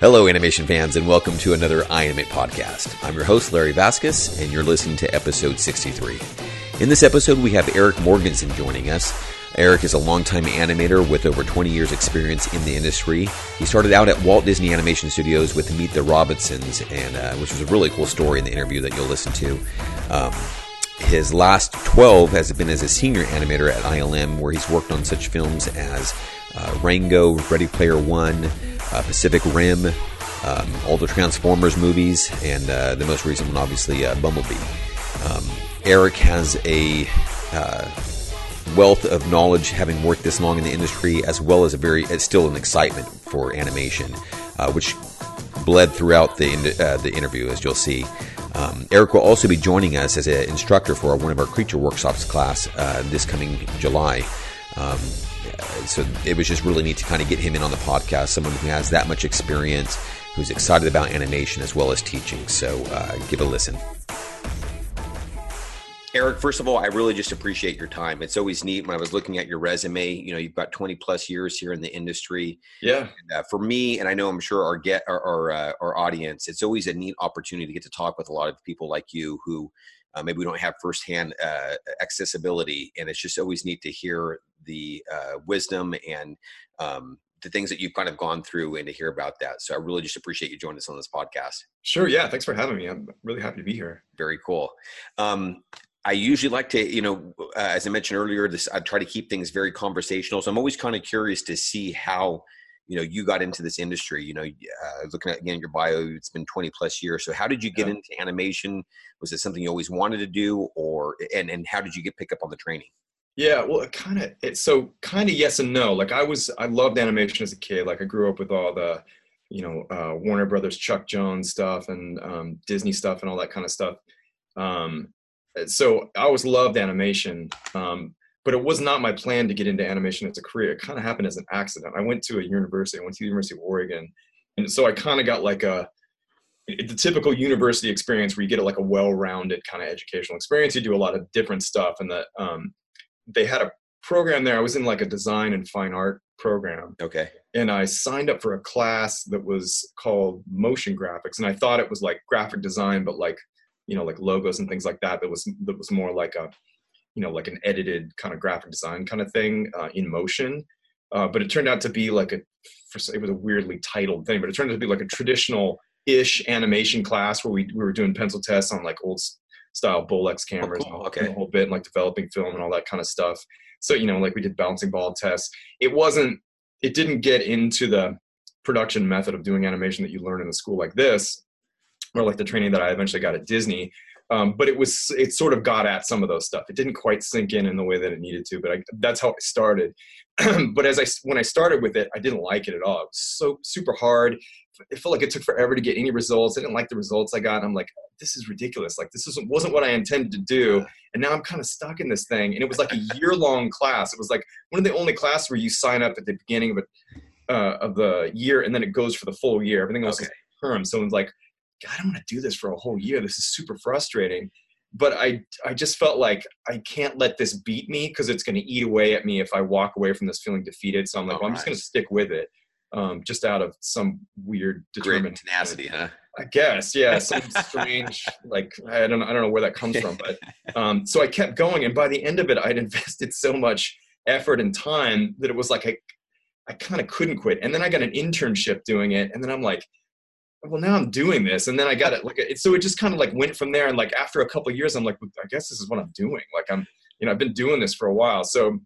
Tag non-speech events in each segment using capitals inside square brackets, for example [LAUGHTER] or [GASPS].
Hello, animation fans, and welcome to another I iAnimate podcast. I'm your host, Larry Vasquez, and you're listening to episode 63. In this episode, we have Erik Morgansen joining us. Erik is a longtime animator with over 20 years' experience in the industry. He started out at Walt Disney Animation Studios with Meet the Robinsons, and uh, which was a really cool story in the interview that you'll listen to. Um, his last 12 has been as a senior animator at ILM, where he's worked on such films as uh, Rango, Ready Player One, uh, Pacific Rim, um, all the Transformers movies, and uh, the most recent one, obviously, uh, Bumblebee. Um, Erik has a uh, wealth of knowledge, having worked this long in the industry, as well as a very, it's still an excitement for animation, uh, which bled throughout the the interview, as you'll see. Um, Erik will also be joining us as an instructor for one of our creature workshops class uh, this coming July. Um, so it was just really neat to kind of get him in on the podcast, someone who has that much experience, who's excited about animation as well as teaching. So uh, give a listen. Erik, first of all, I really just appreciate your time. It's always neat when I was looking at your resume. You know, you've got 20 plus years here in the industry. Yeah. And, uh, for me, and I know I'm sure our get our our, uh, our, audience, it's always a neat opportunity to get to talk with a lot of people like you who uh, maybe we don't have firsthand uh, accessibility, and it's just always neat to hear the uh, wisdom and um, the things that you've kind of gone through and to hear about that. So I really just appreciate you joining us on this podcast. Sure. Yeah. Thanks for having me. I'm really happy to be here. Very cool. Um, I usually like to, you know, uh, as I mentioned earlier, this I try to keep things very conversational. So I'm always kind of curious to see how, you know, you got into this industry. You know, uh, looking at again your bio, it's been 20 plus years. So how did you get yeah. into animation? Was it something you always wanted to do, or and and how did you get pick up on the training? Yeah, well, it kind of it's so kind of yes and no. Like I was, I loved animation as a kid. Like I grew up with all the, you know, uh, Warner Brothers, Chuck Jones stuff, and um, Disney stuff, and all that kind of stuff. Um, so I always loved animation, um, but it was not my plan to get into animation as a career. It kind of happened as an accident. I went to a university. I went to the University of Oregon, and so I kind of got like a the typical university experience where you get like a well-rounded kind of educational experience. You do a lot of different stuff, and that um, they had a program there. I was in like a design and fine art program. Okay. And I signed up for a class that was called motion graphics, and I thought it was like graphic design, but like you know like logos and things like that that was that was more like a you know like an edited kind of graphic design kind of thing uh, in motion uh, but it turned out to be like a it was a weirdly titled thing but it turned out to be like a traditional ish animation class where we, we were doing pencil tests on like old style Bolex cameras oh, cool. okay. and a whole bit and like developing film and all that kind of stuff so you know like we did bouncing ball tests it wasn't it didn't get into the production method of doing animation that you learn in a school like this or like the training that I eventually got at Disney. Um, but it was it sort of got at some of those stuff. It didn't quite sink in in the way that it needed to, but I, that's how it started. [CLEARS THROAT] but as I when I started with it, I didn't like it at all. It was so super hard. It felt like it took forever to get any results. I didn't like the results I got. I'm like, this is ridiculous. Like this isn't, wasn't what I intended to do. And now I'm kind of stuck in this thing. And it was like a [LAUGHS] year long class. It was like one of the only classes where you sign up at the beginning of it uh, of the year and then it goes for the full year. Everything else okay. is term. So it's like God, I don't want to do this for a whole year. This is super frustrating. But I, I just felt like I can't let this beat me because it's going to eat away at me if I walk away from this feeling defeated. So I'm like, well, I'm just going to stick with it, um, just out of some weird determined tenacity, huh? I guess, yeah, some [LAUGHS] strange like I don't I don't know where that comes from, but [LAUGHS] um, so I kept going, and by the end of it, I'd [LAUGHS] invested so much effort and time that it was like I I kind of couldn't quit. And then I got an internship doing it, and then I'm like, well now i'm doing this and then i got it like it, so it just kind of like went from there and like after a couple years i'm like i guess this is what i'm doing like i'm you know i've been doing this for a while so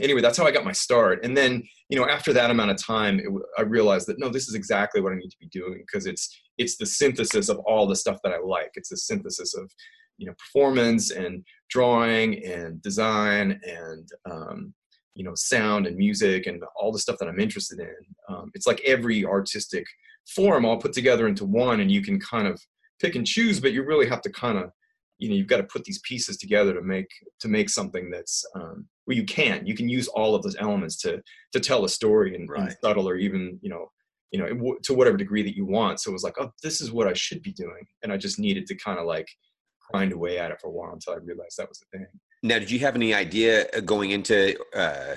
anyway that's how i got my start. And then you know after that amount of time it, i realized that no this is exactly what i need to be doing because it's it's the synthesis of all the stuff that i like. It's the synthesis of you know performance and drawing and design and um, you know sound and music and all the stuff that i'm interested in. Um, it's like every artistic form all put together into one and you can kind of pick and choose but you really have to kind of you know you've got to put these pieces together to make to make something that's um, where you can you can use all of those elements to to tell a story and, right. and subtle or even you know you know to whatever degree that you want. So it was like oh this is what i should be doing. And i just needed to kind of like grind away at it for a while until i realized that was the thing. Now did you have any idea uh, going into uh,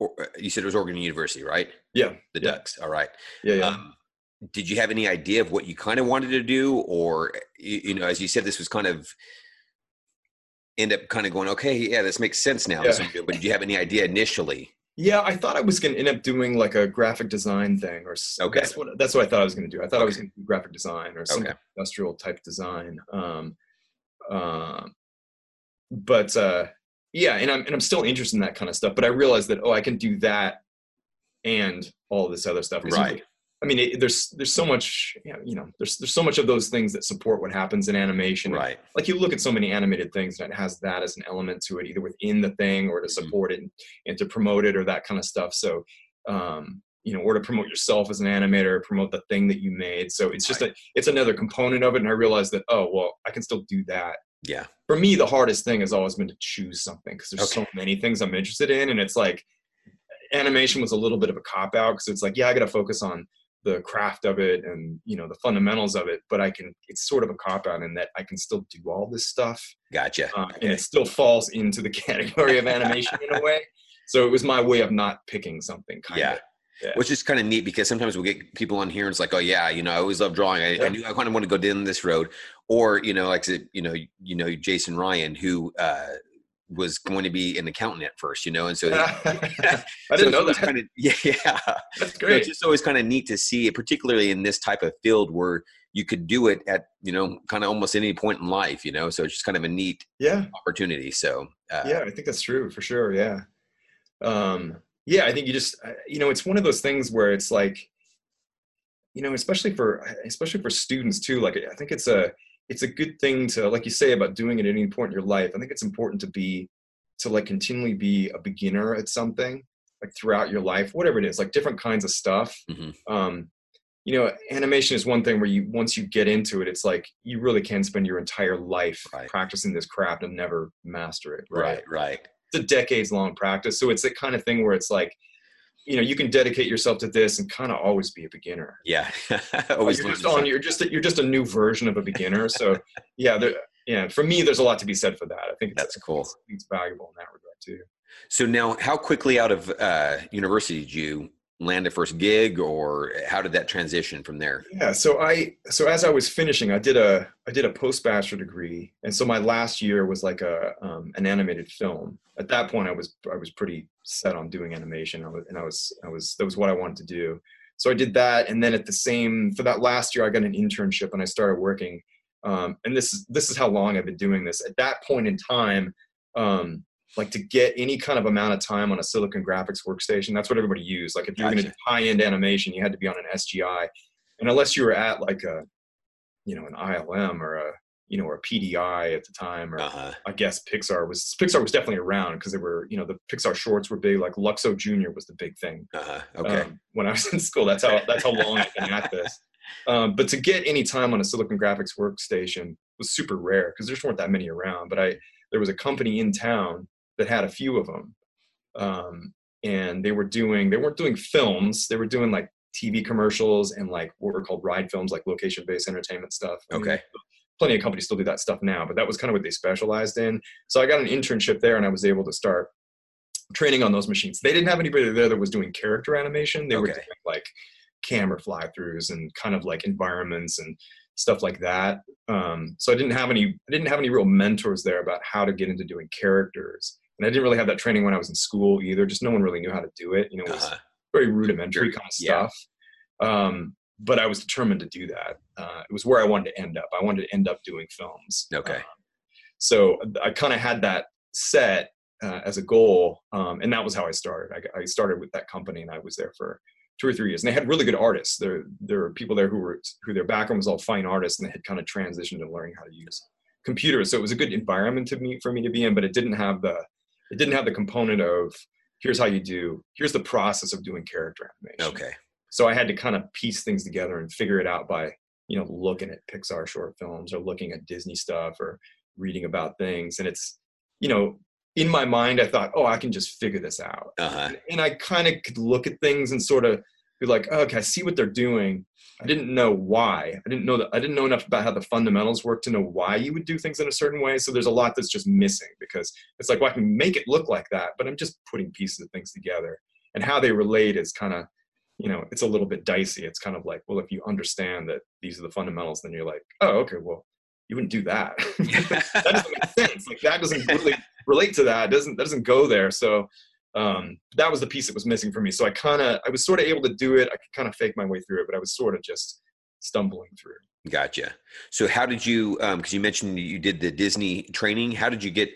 uh you said it was oregon university right? Yeah. The yeah. ducks. All right. Yeah, yeah. Um, did you have any idea of what you kind of wanted to do, or you, you know, as you said, this was kind of end up kind of going, okay, yeah, this makes sense now. Yeah. But did you have any idea initially? Yeah, I thought I was going to end up doing like a graphic design thing, or Okay. that's what that's what I thought I was going to do. I thought I was going to do graphic design or some Okay. industrial type design. Um, um, but uh, yeah, and I'm and I'm still interested in that kind of stuff. But I realized that oh, I can do that and all this other stuff Right. I mean, it, there's there's so much you know, there's there's so much of those things that support what happens in animation. Right. Like you look at so many animated things and it has that as an element to it, either within the thing or to Mhm. support it and, and to promote it or that kind of stuff. So, um, you know, or to promote yourself as an animator, promote the thing that you made. So it's just a it's another component of it. And I realized that oh well, I can still do that. Yeah. For me, the hardest thing has always been to choose something because there's so many things I'm interested in, and it's like animation was a little bit of a cop out because it's like yeah, I got to focus on the craft of it and you know the fundamentals of it but i can it's sort of a cop out in that i can still do all this stuff Gotcha. uh, Okay. and it still falls into the [LAUGHS] category of animation in a way so it was my way of not picking something kind Yeah. of Yeah. Which is kind of neat because sometimes we get people on here and it's like, oh yeah, you know, I always love drawing. I, Yeah. I knew I kind of want to go down this road, or you know, like you know, you know, Jason Ryan, who uh, was going to be an accountant at first, you know, and so [LAUGHS] i [LAUGHS] didn't it's know that Kind of, [LAUGHS] yeah, yeah. that's So great it's just always kind of neat to see it, particularly in this type of field where you could do it at you know kind of almost any point in life, you know. So it's just kind of a neat yeah opportunity. So uh, yeah i think that's true for sure yeah um yeah i think you just uh, you know it's one of those things where it's like you know especially for especially for students too like i think it's a it's a good thing to like you say about doing it at any point in your life i think it's important to be to like continually be a beginner at something like throughout your life whatever it is like different kinds of stuff Mhm. um you know animation is one thing where you once you get into it it's like you really can spend your entire life Right. practicing this craft and never master it right, right, it's a decades long practice. So it's the kind of thing where it's like, you know, you can dedicate yourself to this and kind of always be a beginner. yeah. [LAUGHS] Always you're just on. You're just a, you're just a new version of a beginner. So [LAUGHS] yeah, there, yeah. For me, there's a lot to be said for that. I think it's, That's cool. It's, it's valuable in that regard too. So now, how quickly out of uh, university did you land a first gig, or how did that transition from there? Yeah. So I so as I was finishing, I did a I did a post bachelor degree, and so my last year was like a um, an animated film. At that point, I was I was pretty set on doing animation, I was, and I was I was that was what I wanted to do. So I did that, and then at the same for that last year, I got an internship, and I started working. Um, and this is this is how long I've been doing this. At that point in time, um, like to get any kind of amount of time on a Silicon Graphics workstation, that's what everybody used. Like if you were going to do high-end animation, you had to be on an SGI, and unless you were at like a, you know, an ILM or a, you know, or a PDI at the time, or Uh huh. I guess Pixar was Pixar was definitely around because they were, you know, the Pixar shorts were big. Like Luxo Junior was the big thing. Uh huh. Okay. Um, when I was in school, that's how that's how long I've been at [LAUGHS] this. Um, but to get any time on a Silicon Graphics workstation was super rare because there just weren't that many around. But I there was a company in town that had a few of them, um, and they were doing they weren't doing films. They were doing like TV commercials and like what were called ride films, like location based entertainment stuff. Okay. plenty of companies still do that stuff now, but that was kind of what they specialized in. So I got an internship there, and I was able to start training on those machines. They didn't have anybody there that was doing character animation. They were doing like camera fly throughs and kind of like environments and stuff like that. Um, so I didn't have any I didn't have any real mentors there about how to get into doing characters. And I didn't really have that training when I was in school either. Just no one really knew how to do it. You know, it was Uh-huh. very rudimentary kind of Yeah. stuff. Um, but I was determined to do that. Uh, it was where I wanted to end up. I wanted to end up doing films. Okay. Um, so I kind of had that set uh, as a goal, um, and that was how I started. I, I started with that company, and I was there for two or three years. And they had really good artists. There, there were people there who were who their background was all fine artists, and they had kind of transitioned to learning how to use computers. So it was a good environment to me for me to be in, but it didn't have the it didn't have the component of here's how you do here's the process of doing character animation. Okay. So I had to kind of piece things together and figure it out by you know looking at Pixar short films or looking at Disney stuff or reading about things. And it's you know in my mind I thought oh I can just figure this out. Uh huh. And- And I kind of could look at things and sort of be like, oh, okay, I see what they're doing. I didn't know why. I didn't know that. I didn't know enough about how the fundamentals work to know why you would do things in a certain way. So there's a lot that's just missing because it's like, well, I can make it look like that, but I'm just putting pieces of things together, and how they relate is kind of, you know it's a little bit dicey it's kind of like well if you understand that these are the fundamentals then you're like oh okay well you wouldn't do that [LAUGHS] that doesn't make sense like that doesn't really relate to that it doesn't that doesn't go there so um, that was the piece that was missing for me so i kind of i was sort of able to do it i could kind of fake my way through it but i was sort of just stumbling through Gotcha. So how did you? Because um, you mentioned you did the Disney training. How did you get?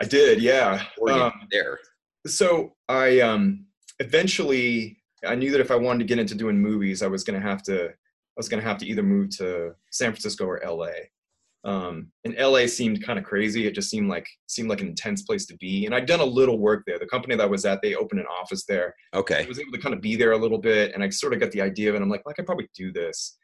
I did, yeah. Um, there. So I um, eventually I knew that if I wanted to get into doing movies, I was going to have to I was going to have to either move to San Francisco or L.A. Um, and LA seemed kind of crazy. It just seemed like seemed like an intense place to be. And I'd done a little work there. The company that I was at, they opened an office there. Okay. I was able to kind of be there a little bit, and I sort of got the idea of it. I'm like, well, I could probably do this.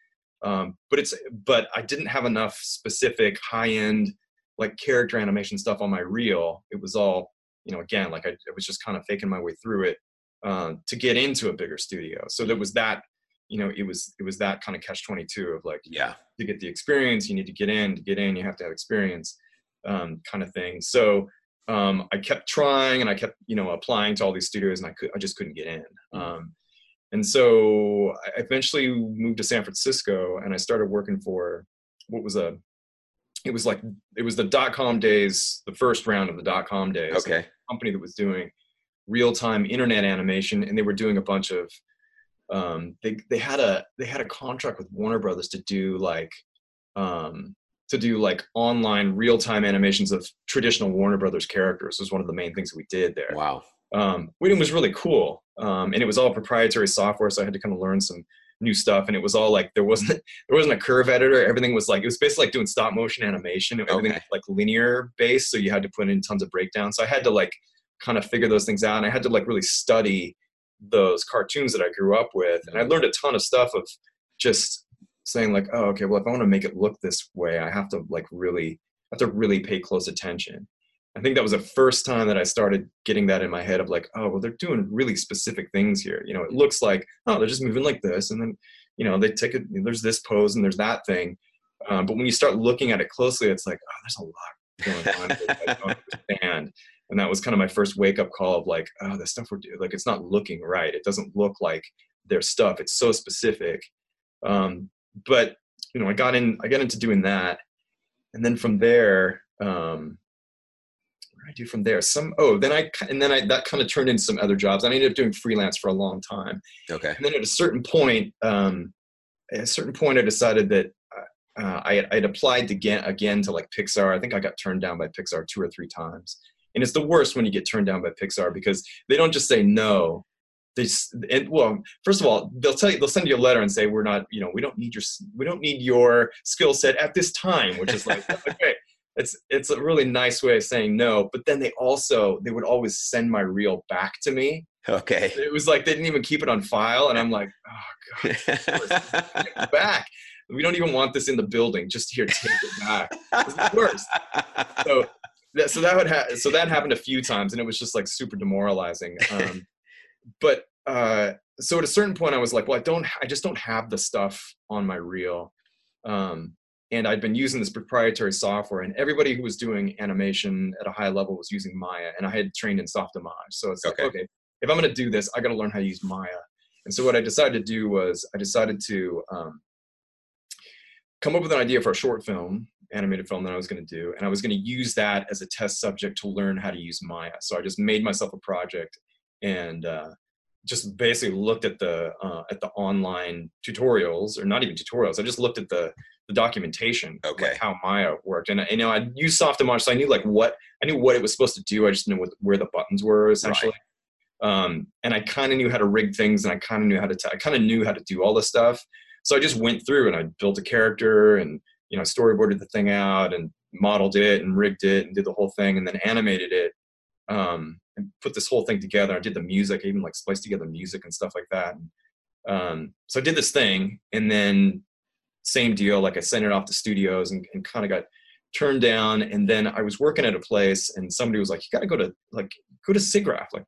Um, but it's but I didn't have enough specific high end like character animation stuff on my reel. It was all you know again like I, I was just kind of faking my way through it uh, to get into a bigger studio. So there was that you know it was it was that kind of catch 22 of like yeah to get the experience you need to get in to get in you have to have experience um, kind of thing so um, i kept trying and i kept you know applying to all these studios and i could i just couldn't get in mm-hmm. um, and so I eventually moved to San Francisco and I started working for what was a it was like it was the dot com days, the first round of the dot com days. Okay. company that was doing real time internet animation and they were doing a bunch of um they they had a they had a contract with Warner Brothers to do like um to do like online real time animations of traditional Warner Brothers characters was one of the main things that we did there. Wow. Um, Whedon was really cool um, and it was all proprietary software so i had to kind of learn some new stuff and it was all like there wasn't [LAUGHS] there wasn't a curve editor everything was like it was basically like doing stop motion animation everything okay. was like linear based so you had to put in tons of breakdowns so i had to like kind of figure those things out and i had to like really study those cartoons that i grew up with and i mm-hmm. learned a ton of stuff of just saying like oh okay well if i want to make it look this way i have to like really have to really pay close attention I think that was the first time that I started getting that in my head of like, oh, well, they're doing really specific things here. You know, it looks like, oh, they're just moving like this. And then, you know, they take it, there's this pose and there's that thing. Um, but when you start looking at it closely, it's like, oh, there's a lot going on I don't [LAUGHS] understand. And that was kind of my first wake up call of like, oh, the stuff we're doing, like, it's not looking right. It doesn't look like their stuff. It's so specific. Um, but, you know, I got in, I got into doing that. And then from there, um, what did I do from there? Some oh, then I and then I that kind of turned into some other jobs. I ended up doing freelance for a long time. Okay. And then at a certain point, um, at a certain point, I decided that uh, I I'd applied again again to like Pixar. I think I got turned down by Pixar two or three times. And it's the worst when you get turned down by Pixar because they don't just say no. They just, and, well, first of all, they'll tell you they'll send you a letter and say we're not, you know, we don't need your we don't need your skill set at this time, which is like [LAUGHS] okay it's it's a really nice way of saying no but then they also they would always send my reel back to me. Okay. It was like they didn't even keep it on file and i'm like oh god [LAUGHS] back. We don't even want this in the building. Just here take it back. It's the worst. So that, so that would ha- so that happened a few times and it was just like super demoralizing um, [LAUGHS] but uh, so at a certain point i was like well i don't i just don't have the stuff on my reel um, and I'd been using this proprietary software, and everybody who was doing animation at a high level was using Maya, and I had trained in Softimage. So it's okay. like, okay, if I'm going to do this, I got to learn how to use Maya. And so what I decided to do was I decided to um, come up with an idea for a short film, animated film that I was going to do, and I was going to use that as a test subject to learn how to use Maya. So I just made myself a project and uh, just basically looked at the uh, at the online tutorials, or not even tutorials. I just looked at the the documentation, okay, like how Maya worked, and you know I used Softimage, so I knew like what I knew what it was supposed to do. I just knew what, where the buttons were essentially, right. um, and I kind of knew how to rig things, and I kind of knew how to t- I kind of knew how to do all this stuff. So I just went through and I built a character and you know storyboarded the thing out and modeled it and rigged it and did the whole thing and then animated it um, and put this whole thing together. I did the music, I even like spliced together music and stuff like that. And, um, so I did this thing, and then same deal. Like I sent it off to studios and, and kind of got turned down. And then I was working at a place, and somebody was like, "You got to go to like go to SIGGRAPH. Like,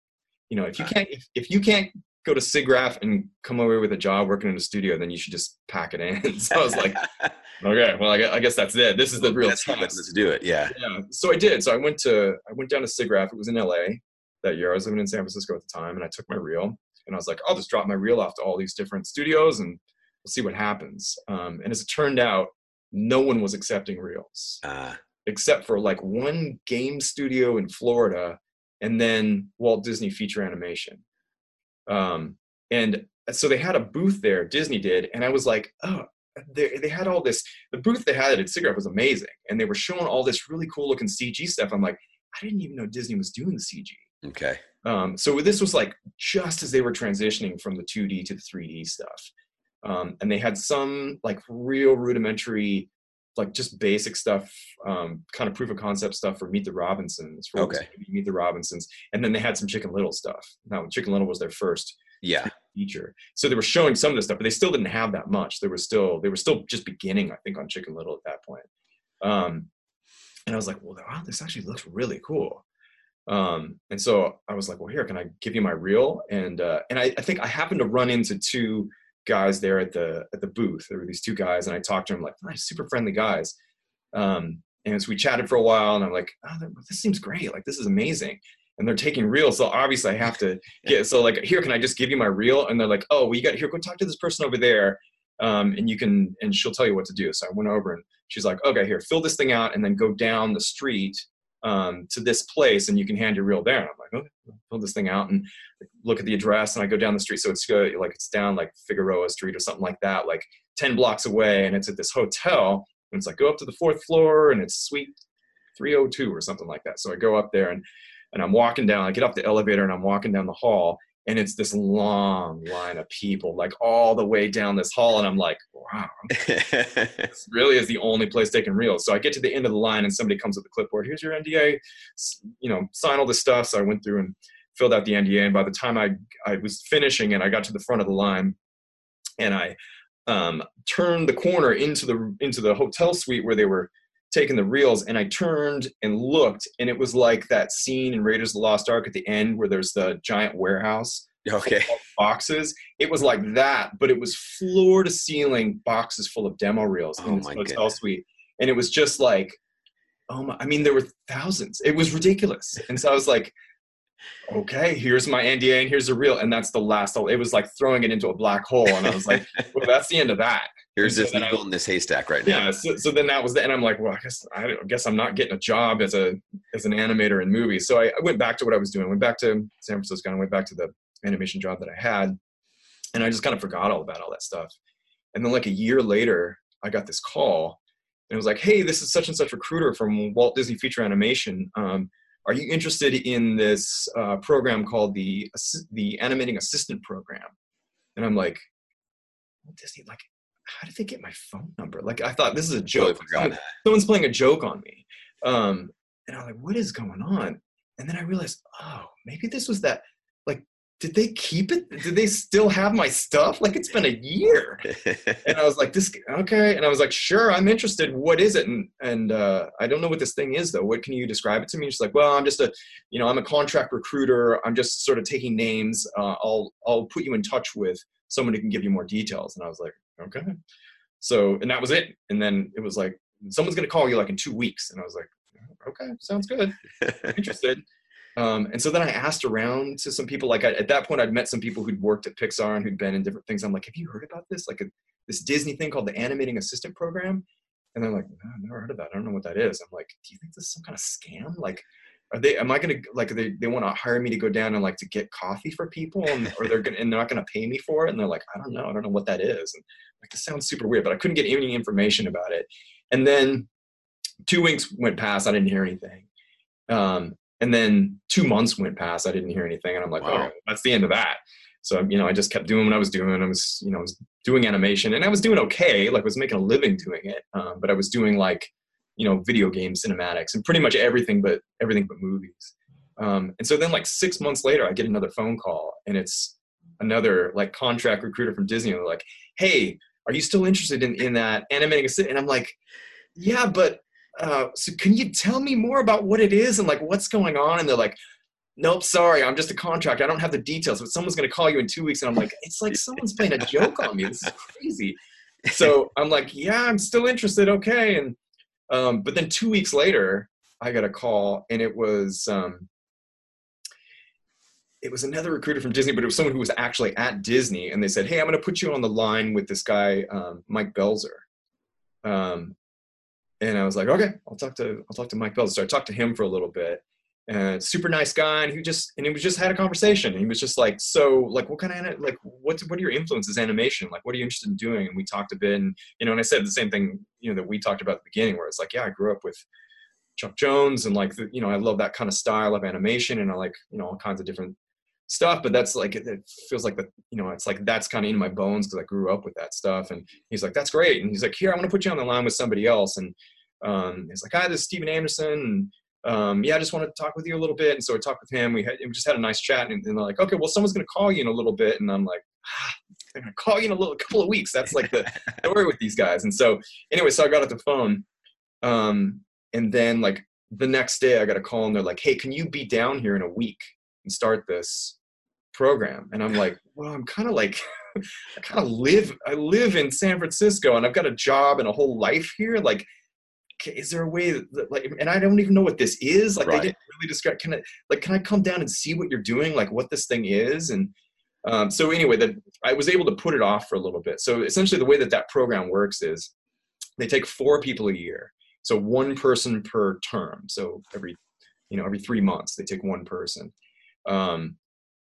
you know, if you can't if, if you can't go to SIGGRAPH and come away with a job working in a studio, then you should just pack it in." [LAUGHS] so I was like, [LAUGHS] "Okay, well, I guess that's it. This is the real test. Let's do it." Yeah. Yeah. So I did. So I went to I went down to SIGGRAPH. It was in LA that year. I was living in San Francisco at the time, and I took my reel And I was like, I'll just drop my reel off to all these different studios and we'll see what happens. Um, and as it turned out, no one was accepting reels uh. except for like one game studio in Florida and then Walt Disney Feature Animation. Um, and so they had a booth there, Disney did, and I was like, oh, they, they had all this. The booth they had at SIGGRAPH was amazing, and they were showing all this really cool looking CG stuff. I'm like, I didn't even know Disney was doing the CG. Okay. Um, so this was like just as they were transitioning from the 2D to the 3D stuff, um, and they had some like real rudimentary, like just basic stuff, um, kind of proof of concept stuff for Meet the Robinsons. For okay. Meet the Robinsons, and then they had some Chicken Little stuff. Now Chicken Little was their first yeah feature. So they were showing some of this stuff, but they still didn't have that much. They were still they were still just beginning, I think, on Chicken Little at that point. Um, and I was like, well, wow, this actually looks really cool. Um, and so I was like, well, here, can I give you my reel? And uh, and I, I think I happened to run into two guys there at the at the booth. There were these two guys, and I talked to them like, nice, super friendly guys. Um, and so we chatted for a while, and I'm like, oh, this seems great. Like this is amazing and they're taking reels. So obviously I have to [LAUGHS] get, so like, here, can I just give you my reel? And they're like, oh, well, you got here, go talk to this person over there. Um, and you can, and she'll tell you what to do. So I went over and she's like, okay, here, fill this thing out and then go down the street um, to this place and you can hand your reel there. And I'm like, okay, fill this thing out and look at the address and I go down the street. So it's good, like it's down like Figueroa Street or something like that, like 10 blocks away. And it's at this hotel. And it's like, go up to the fourth floor and it's suite 302 or something like that. So I go up there and and I'm walking down, I get up the elevator and I'm walking down the hall and it's this long line of people like all the way down this hall and i'm like wow [LAUGHS] this really is the only place taking reels so i get to the end of the line and somebody comes with the clipboard. Here's your nda you know sign all this stuff. So i went through and filled out the nda and by the time i i was finishing and i got to the front of the line and i um, turned the corner into the into the hotel suite where they were taking the reels and I turned and looked and it was like that scene in Raiders of the Lost Ark at the end where there's the giant warehouse. Okay. Boxes. It was like that, but it was floor to ceiling boxes full of demo reels oh in this hotel goodness. suite. And it was just like, oh my, I mean, there were thousands. It was ridiculous. And so I was like, okay, here's my NDA and here's the real. And that's the last, it was like throwing it into a black hole. And I was like, [LAUGHS] well, that's the end of that. Here's this needle in this haystack right now. Yeah. So, so then that was the, and I'm like, well, I guess I guess I'm not getting a job as a as an animator in movies. So I, I went back to what I was doing. Went back to San Francisco and I went back to the animation job that I had, and I just kind of forgot all about all that stuff. And then like a year later, I got this call, and it was like, hey, this is such and such recruiter from Walt Disney Feature Animation. Um, are you interested in this uh, program called the the Animating Assistant Program? And I'm like, Disney, like how did they get my phone number? Like I thought this is a joke. Totally Someone's playing a joke on me. Um, and I'm like, what is going on? And then I realized, oh, maybe this was that. Did they keep it? Did they still have my stuff? Like it's been a year. [LAUGHS] and I was like, this okay. And I was like, sure, I'm interested. What is it? And and uh, I don't know what this thing is though. What can you describe it to me? she's like, well, I'm just a, you know, I'm a contract recruiter. I'm just sort of taking names. Uh, I'll I'll put you in touch with someone who can give you more details. And I was like, okay. So, and that was it. And then it was like, someone's going to call you like in two weeks. And I was like, okay, sounds good. [LAUGHS] Interested. Um, and so then I asked around to some people. Like I, at that point, I'd met some people who'd worked at Pixar and who'd been in different things. I'm like, have you heard about this? Like a, this Disney thing called the Animating Assistant Program? And they're like, no, I've never heard of that. I don't know what that is. I'm like, do you think this is some kind of scam? Like, are they am i gonna like they, they want to hire me to go down and like to get coffee for people and or they're gonna and they're not gonna pay me for it and they're like i don't know i don't know what that is and like this sounds super weird but i couldn't get any information about it and then two weeks went past i didn't hear anything um, and then two months went past i didn't hear anything and i'm like wow. oh that's the end of that. So you know i just kept doing what i was doing. I was you know i was doing animation and i was doing okay like I was making a living doing it um, but i was doing like you know video game cinematics and pretty much everything but everything but movies. Um, and so then like six months later i get another phone call and it's another like contract recruiter from disney and they're like hey are you still interested in, in that animating assistant and i'm like yeah but uh, so can you tell me more about what it is and like what's going on? And they're like nope sorry i'm just a contract i don't have the details but someone's going to call you in two weeks. And i'm like it's like someone's playing a joke on me. This is crazy. So i'm like yeah i'm still interested. Okay. And um, but then two weeks later, I got a call, and it was um, it was another recruiter from Disney, but it was someone who was actually at Disney, and they said, "Hey, I'm going to put you on the line with this guy, um, Mike Belzer." Um, and I was like, "Okay, I'll talk to I'll talk to Mike Belzer." So I talked to him for a little bit. And super nice guy, and he just and he was just had a conversation. And he was just like, "So, like, what kind of like what what are your influences animation? Like, what are you interested in doing?" And we talked a bit, and you know, and I said the same thing, you know, that we talked about at the beginning, where it's like, "Yeah, I grew up with." Chuck Jones and like you know I love that kind of style of animation and I like you know all kinds of different stuff but that's like it, feels like the you know it's like that's kind of in my bones because i grew up with that stuff and he's like that's great and he's like here i want to put you on the line with somebody else and um, he's like hi this is stephen anderson and um, yeah i just want to talk with you a little bit and so i talked with him we had we just had a nice chat and, and they're like okay well someone's going to call you in a little bit and i'm like ah, they're going to call you in a little couple of weeks that's like the [LAUGHS] story with these guys and so anyway so i got at the phone um, and then like the next day i got a call and they're like hey can you be down here in a week and start this program. And i'm like [LAUGHS] well i'm kind of like [LAUGHS] i kind of live i live in san francisco and i've got a job and a whole life here. Like is there a way that like and i don't even know what this is. Like right. they didn't really describe can i like can i come down and see what you're doing? Like what this thing is? And um, so anyway that i was able to put it off for a little bit. So essentially the way that that program works is they take four people a year. So one person per term. So every you know every three months they take one person um,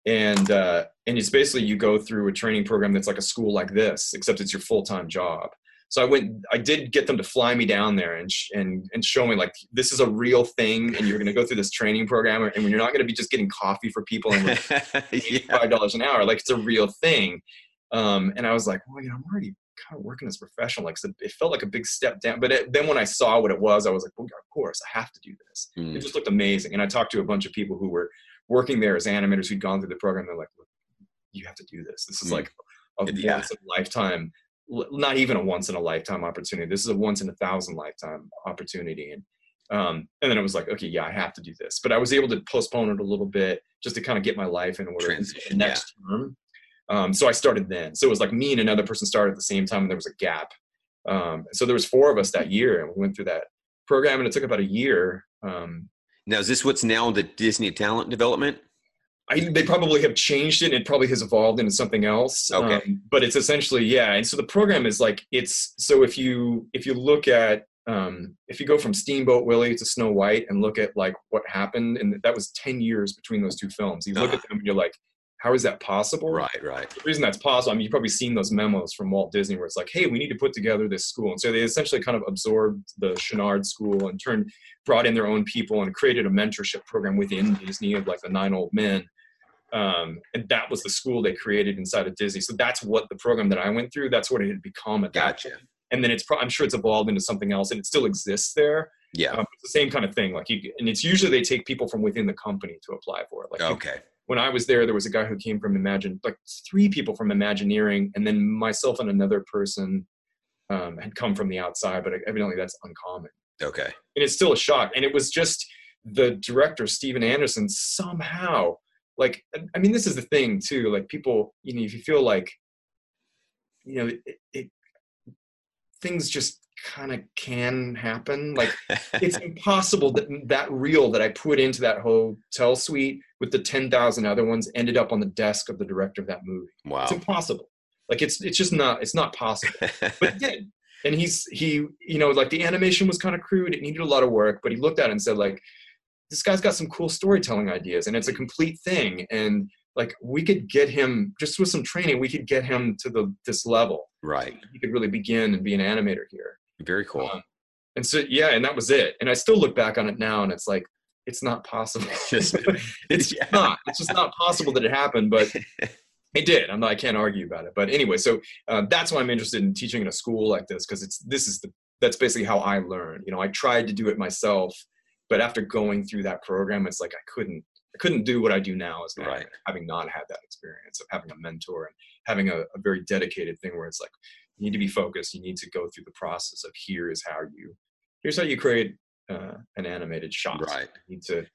and uh, and it's basically you go through a training program that's like a school like this, except it's your full time job. So I went, I did get them to fly me down there and sh- and and show me like this is a real thing, and you're going to go through this training program, and you're not going to be just getting coffee for people and [LAUGHS] five dollars an hour, like it's a real thing. Um, and I was like, well, you know, I'm already kind of working as a professional. Like it felt like a big step down. But it, then when I saw what it was, I was like, well, of course, I have to do this. Mm. It just looked amazing. And I talked to a bunch of people who were working there as animators who'd gone through the program. They're like, you have to do this. This is hmm. like a yeah. once in a lifetime, not even a once in a lifetime opportunity. This is a once in a thousand lifetime opportunity. And um, and then it was like, okay, yeah, I have to do this. But I was able to postpone it a little bit just to kind of get my life in order Transition, next yeah. term. Um, so I started then. So it was like me and another person started at the same time, and there was a gap. Um, so there was four of us that year, and we went through that program, and it took about a year um, now, is this what's now the Disney Talent Development? I, they probably have changed it. And it probably has evolved into something else. Okay, um, but it's essentially yeah. And so the program is like it's so if you if you look at um, if you go from Steamboat Willie to Snow White and look at like what happened, and that was ten years between those two films. You look uh-huh. at them and you're like, how is that possible? Right, right. The reason that's possible, I mean, you've probably seen those memos from Walt Disney where it's like, hey, we need to put together this school. And so they essentially kind of absorbed the Chouinard School and turned, brought in their own people and created a mentorship program within Disney of like the nine old men. Um, and that was the school they created inside of Disney. So that's what the program that I went through, that's what it had become at gotcha. that And then it's, pro- I'm sure it's evolved into something else and it still exists there. Yeah. Um, it's the same kind of thing. Like you, and it's usually they take people from within the company to apply for it. Like okay. You, when I was there, there was a guy who came from Imagine, like three people from Imagineering, and then myself and another person um, had come from the outside, but evidently that's uncommon. Okay. And it's still a shock. And it was just the director, Stephen Anderson, somehow, like, I mean, this is the thing too. Like, people, you know, if you feel like, you know, it, it things just kind of can happen. Like [LAUGHS] it's impossible that that reel that I put into that hotel suite with the 10,000 other ones ended up on the desk of the director of that movie. Wow. It's impossible. Like it's, it's just not, it's not possible, but it did. And he's, he, you know, like the animation was kind of crude. It needed a lot of work, but he looked at it and said like, this guy's got some cool storytelling ideas and it's a complete thing. And like we could get him just with some training, we could get him to the, this level. Right. He could really begin and be an animator here. Very cool. Um, and so yeah, and that was it. And I still look back on it now, and it's like it's not possible. It's just [LAUGHS] it's yeah. not. It's just not possible that it happened, but [LAUGHS] it did. I'm not. I can't argue about it. But anyway, so uh, that's why I'm interested in teaching in a school like this because it's this is the that's basically how I learned. You know, I tried to do it myself, but after going through that program, it's like I couldn't. I couldn't do what I do now as an right. having not had that experience of having a mentor and having a, a very dedicated thing where it's like you need to be focused. You need to go through the process of here is how you, here's how you create uh, an animated shot. Right. You need to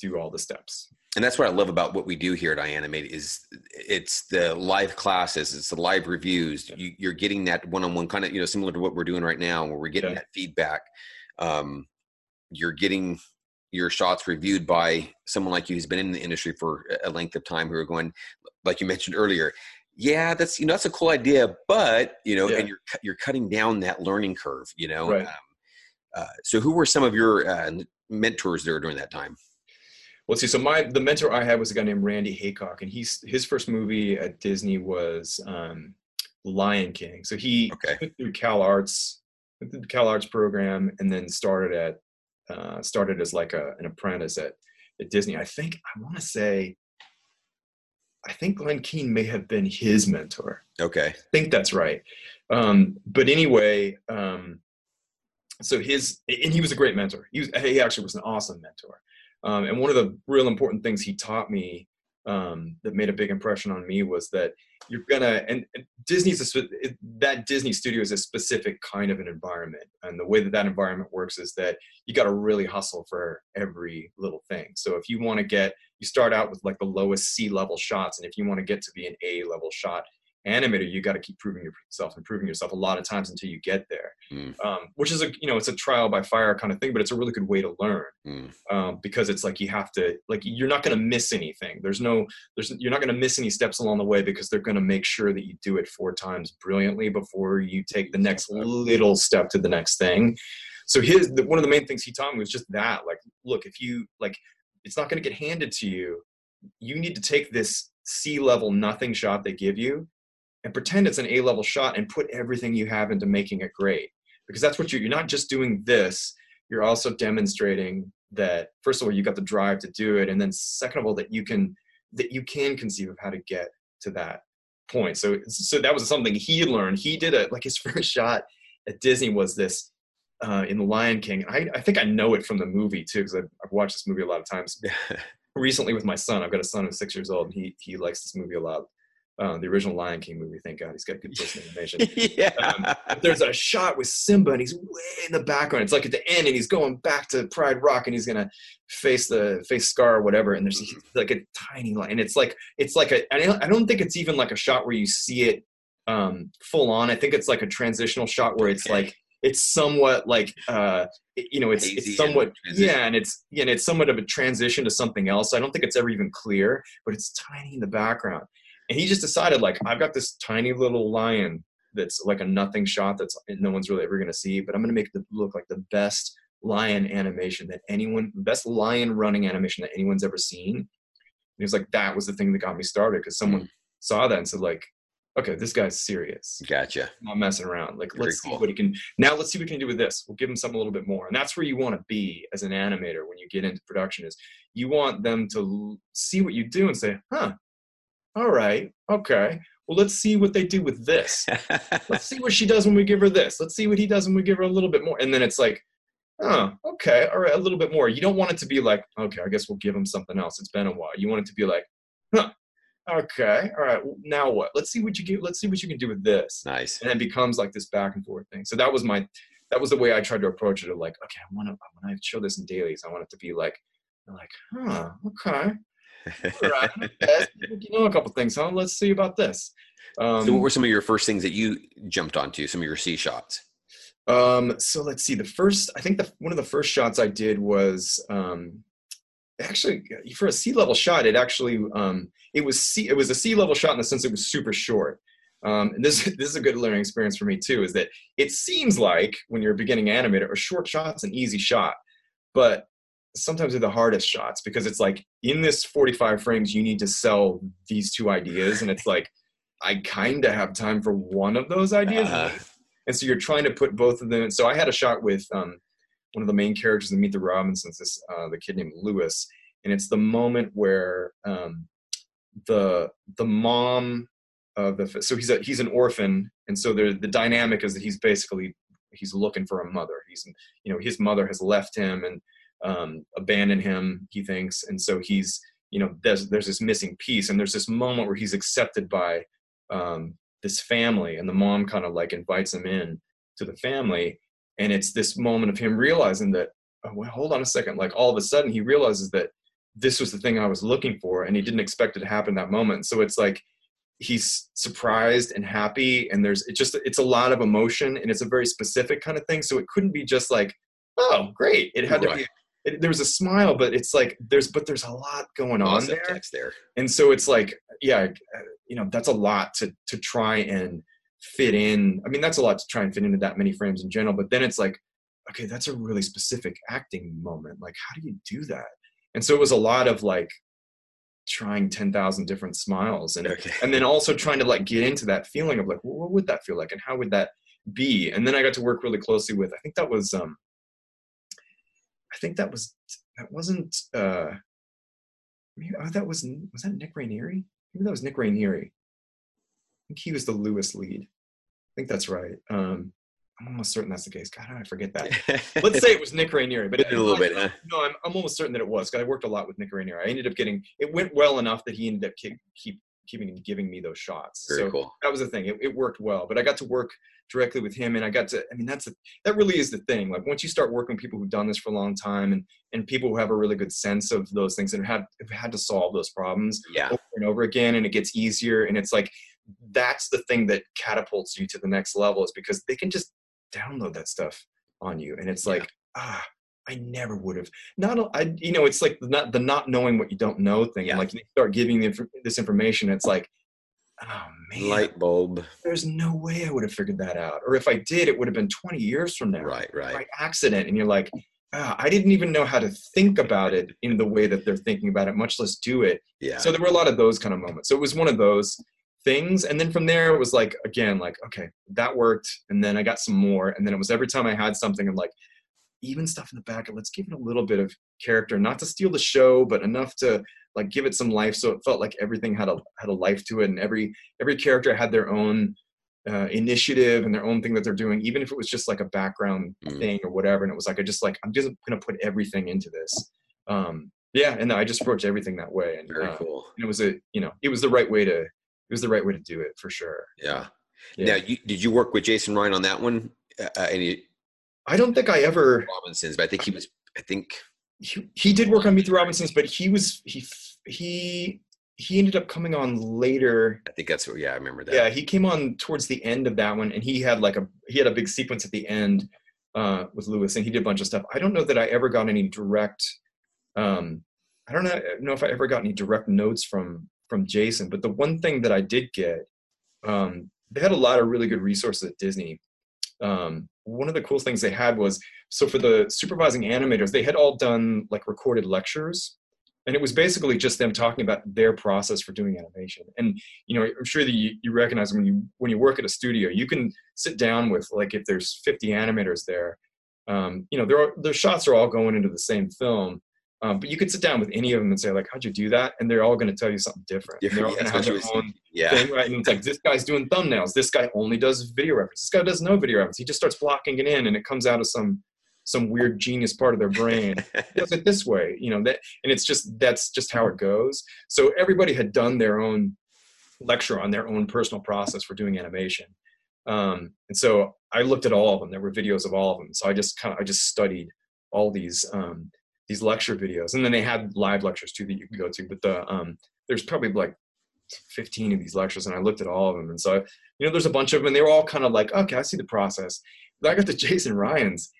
do all the steps. And that's what I love about what we do here at iAnimate is it's the live classes, it's the live reviews. Yeah. You, are getting that one-on-one kind of, you know, similar to what we're doing right now, where we're getting yeah. that feedback. Um, you're getting your shots reviewed by someone like you who's been in the industry for a length of time who are going like you mentioned earlier yeah that's you know that's a cool idea but you know Yeah. and you're you're cutting down that learning curve you know Right. um, uh, so who were some of your uh, mentors there during that time Well, see, so my the mentor I had was a guy named Randy Haycock, and he's his first movie at Disney was um, Lion King. So he Okay. went through Cal Arts, the Cal Arts program, and then started at uh, started as like a, an apprentice at at Disney. I think I want to say, I think Glenn Keane may have been his mentor. okay I think that's right. Um, but anyway, um, so his and he was a great mentor. He was he actually was an awesome mentor. Um, and one of the real important things he taught me um, that made a big impression on me was that you're gonna and, Disney's a, that Disney studio is a specific kind of an environment, and the way that that environment works is that you got to really hustle for every little thing. So if you want to get, you start out with like the lowest C level shots, and if you want to get to be an A level shot animator, you got to keep proving yourself, improving yourself a lot of times until you get there. Mm. Um, which is a you know it's a trial by fire kind of thing, but it's a really good way to learn Mm. um, because it's like you have to like you're not going to miss anything. There's no there's you're not going to miss any steps along the way because they're going to make sure that you do it four times brilliantly before you take the next little step to the next thing. So his the, one of the main things he taught me was just that like look if you like it's not going to get handed to you. You need to take this C level nothing shot they give you and pretend it's an A level shot and put everything you have into making it great. Because that's what you're you're not just doing this you're also demonstrating that first of all you got the drive to do it and then second of all that you can that you can conceive of how to get to that point. So so that was something he learned. He did it like his [LAUGHS] first shot at disney was this uh, in the lion king. I, I think i know it from the movie too because I've, I've watched this movie a lot of times. [LAUGHS] Recently with my son i've got a son who's six years old and he he likes this movie a lot uh, the original lion king movie thank god he's got good in animation [LAUGHS] yeah um, there's a shot with Simba and he's way in the background. It's like at the end and he's going back to Pride Rock and he's gonna face the face Scar or whatever. And there's like a tiny line and it's like it's like a I don't, I don't think it's even like a shot where you see it um, full on. I think it's like a transitional shot where it's Okay. like it's somewhat like uh, you know it's it's somewhat transition. yeah and it's yeah, and it's somewhat of a transition to something else. I don't think it's ever even clear, but it's tiny in the background. And he just decided like I've got this tiny little lion that's like a nothing shot that's no one's really ever going to see but i'm going to make it look like the best lion animation that anyone best lion running animation that anyone's ever seen. And he was like that was the thing that got me started because someone Mm. saw that and said like okay this guy's serious. Gotcha. I'm not messing around. Like Very let's cool. see what he can now let's see what we can do with this. We'll give him something a little bit more. And that's where you want to be as an animator when you get into production is you want them to l- see what you do and say huh all right okay well let's see what they do with this [LAUGHS] let's see what she does when we give her this. Let's see what he does when we give her a little bit more. And then it's like, oh, okay, all right, a little bit more. You don't want it to be like, okay, I guess we'll give him something else. It's been a while. You want it to be like, huh, okay, all right, well, now what? Let's see what you get. Let's see what you can do with this. nice And it becomes like this back and forth thing. So that was my, that was the way I tried to approach it. Of like, okay, I want to when I show this in dailies, I want it to be like, like, huh, okay, right, [LAUGHS] you know a couple things, huh? Let's see about this. Um, so what were some of your first things that you jumped onto some of your c shots Um, so let's see. The first, I think the one of the first shots I did was um, actually for a C level shot. It actually um, it was C, it was a C level shot in the sense it was super short. Um, and this [LAUGHS] this is a good learning experience for me too. Is that it seems like when you're a beginning animator, a short shot's an easy shot, but sometimes they're the hardest shots because it's like in this 45 frames you need to sell these two ideas, and it's like I kind of have time for one of those ideas. Uh-huh. And so you're trying to put both of them. in. So I had a shot with um, one of the main characters in Meet the Robinsons, this uh, the kid named Lewis, and it's the moment where um, the the mom of the so he's a he's an orphan, and so the the dynamic is that he's basically he's looking for a mother. He's you know his mother has left him and um, abandoned him. He thinks, and so he's you know there's there's this missing piece, and there's this moment where he's accepted by um, this family and the mom kind of like invites him in to the family and it's this moment of him realizing that oh, well, hold on a second like all of a sudden he realizes that this was the thing i was looking for and he didn't expect it to happen that moment so it's like he's surprised and happy and there's it just it's a lot of emotion and it's a very specific kind of thing so it couldn't be just like oh great it had to be Right. It, there was a smile, but it's like there's but there's a lot going on there, there. and so it's like yeah, uh, you know that's a lot to to try and fit in. I mean that's a lot to try and fit into that many frames in general. But then it's like okay, that's a really specific acting moment. Like how do you do that? And so it was a lot of like trying 10,000 different smiles and Okay. and then also trying to like get into that feeling of like well, what would that feel like and how would that be and then i got to work really closely with i think that was um i think that was that wasn't uh maybe, oh, that was was that nick ranieri maybe that was nick ranieri i think he was the lewis lead i think that's right um i'm almost certain that's the case god i forget that let's say it was Nick Ranieri, but [LAUGHS] a little bit, huh? No, I'm, I'm almost certain that it was because I worked a lot with Nick Ranieri. I ended up getting it went well enough that he ended up keep, keep keeping giving me those shots. Very so cool. that was the thing. It, it worked well, but I got to work directly with him, and I got to. I mean, that's a, that really is the thing. Like once you start working with people who've done this for a long time, and and people who have a really good sense of those things and have have had to solve those problems Yeah. over and over again, and it gets easier, and it's like that's the thing that catapults you to the next level is because they can just download that stuff on you, and it's Yeah. like ah. I never would have. Not I, you know, it's like the not the not knowing what you don't know thing. Yeah. Like you start giving inf- this information, it's like, oh man, Light bulb. there's no way I would have figured that out. Or if I did, it would have been 20 years from now Right, right. by accident. And you're like, ah, I didn't even know how to think about it in the way that they're thinking about it, much less do it. Yeah. So there were a lot of those kind of moments. So it was one of those things. And then from there, it was like, again, like, okay, that worked. And then I got some more. And then it was every time I had something, I'm like, even stuff in the back, let's give it a little bit of character, not to steal the show, but enough to like give it some life. So it felt like everything had a had a life to it, and every every character had their own uh, initiative and their own thing that they're doing, even if it was just like a background Mm. thing or whatever. And it was like I just like I'm just gonna put everything into this. Um, yeah, and I just approached everything that way, and Very uh, cool. it was a you know it was the right way to it was the right way to do it for sure. Yeah. Yeah. Now, you, did you work with Jason Ryan on that one? Uh, uh, any I don't think I ever Robinsons, but I think he was. I think he, he did work on Meet the Robinsons, but he was he he he ended up coming on later. I think that's what. Yeah, I remember that. Yeah, he came on towards the end of that one, and he had like a he had a big sequence at the end uh, with Lewis, and he did a bunch of stuff. I don't know that I ever got any direct. Um, I don't know, know if I ever got any direct notes from from Jason, but the one thing that I did get, um, they had a lot of really good resources at Disney. Um, one of the coolest things they had was so for the supervising animators, they had all done like recorded lectures, and it was basically just them talking about their process for doing animation. And you know, I'm sure that you, you recognize when you when you work at a studio, you can sit down with like if there's 50 animators there, um, you know, their their shots are all going into the same film. Um, but you could sit down with any of them and say like, "How'd you do that?" And they're all going to tell you something different. And they're all going Yeah, to have their own Yeah. thing, right? And it's like this guy's doing thumbnails. This guy only does video reference. This guy does no video reference. He just starts blocking it in, and it comes out of some some weird genius part of their brain. Does it this way, you know. That and it's just that's just how it goes. So everybody had done their own lecture on their own personal process for doing animation, um, and so I looked at all of them. There were videos of all of them. So I just kind of I just studied all these um, these lecture videos, and then they had live lectures too that you could go to. But the um, there's probably like 15 of these lectures and I looked at all of them. And so, you know, there's a bunch of them and they were all kind of like, okay, I see the process. But I got to [LAUGHS] Jason Ryan's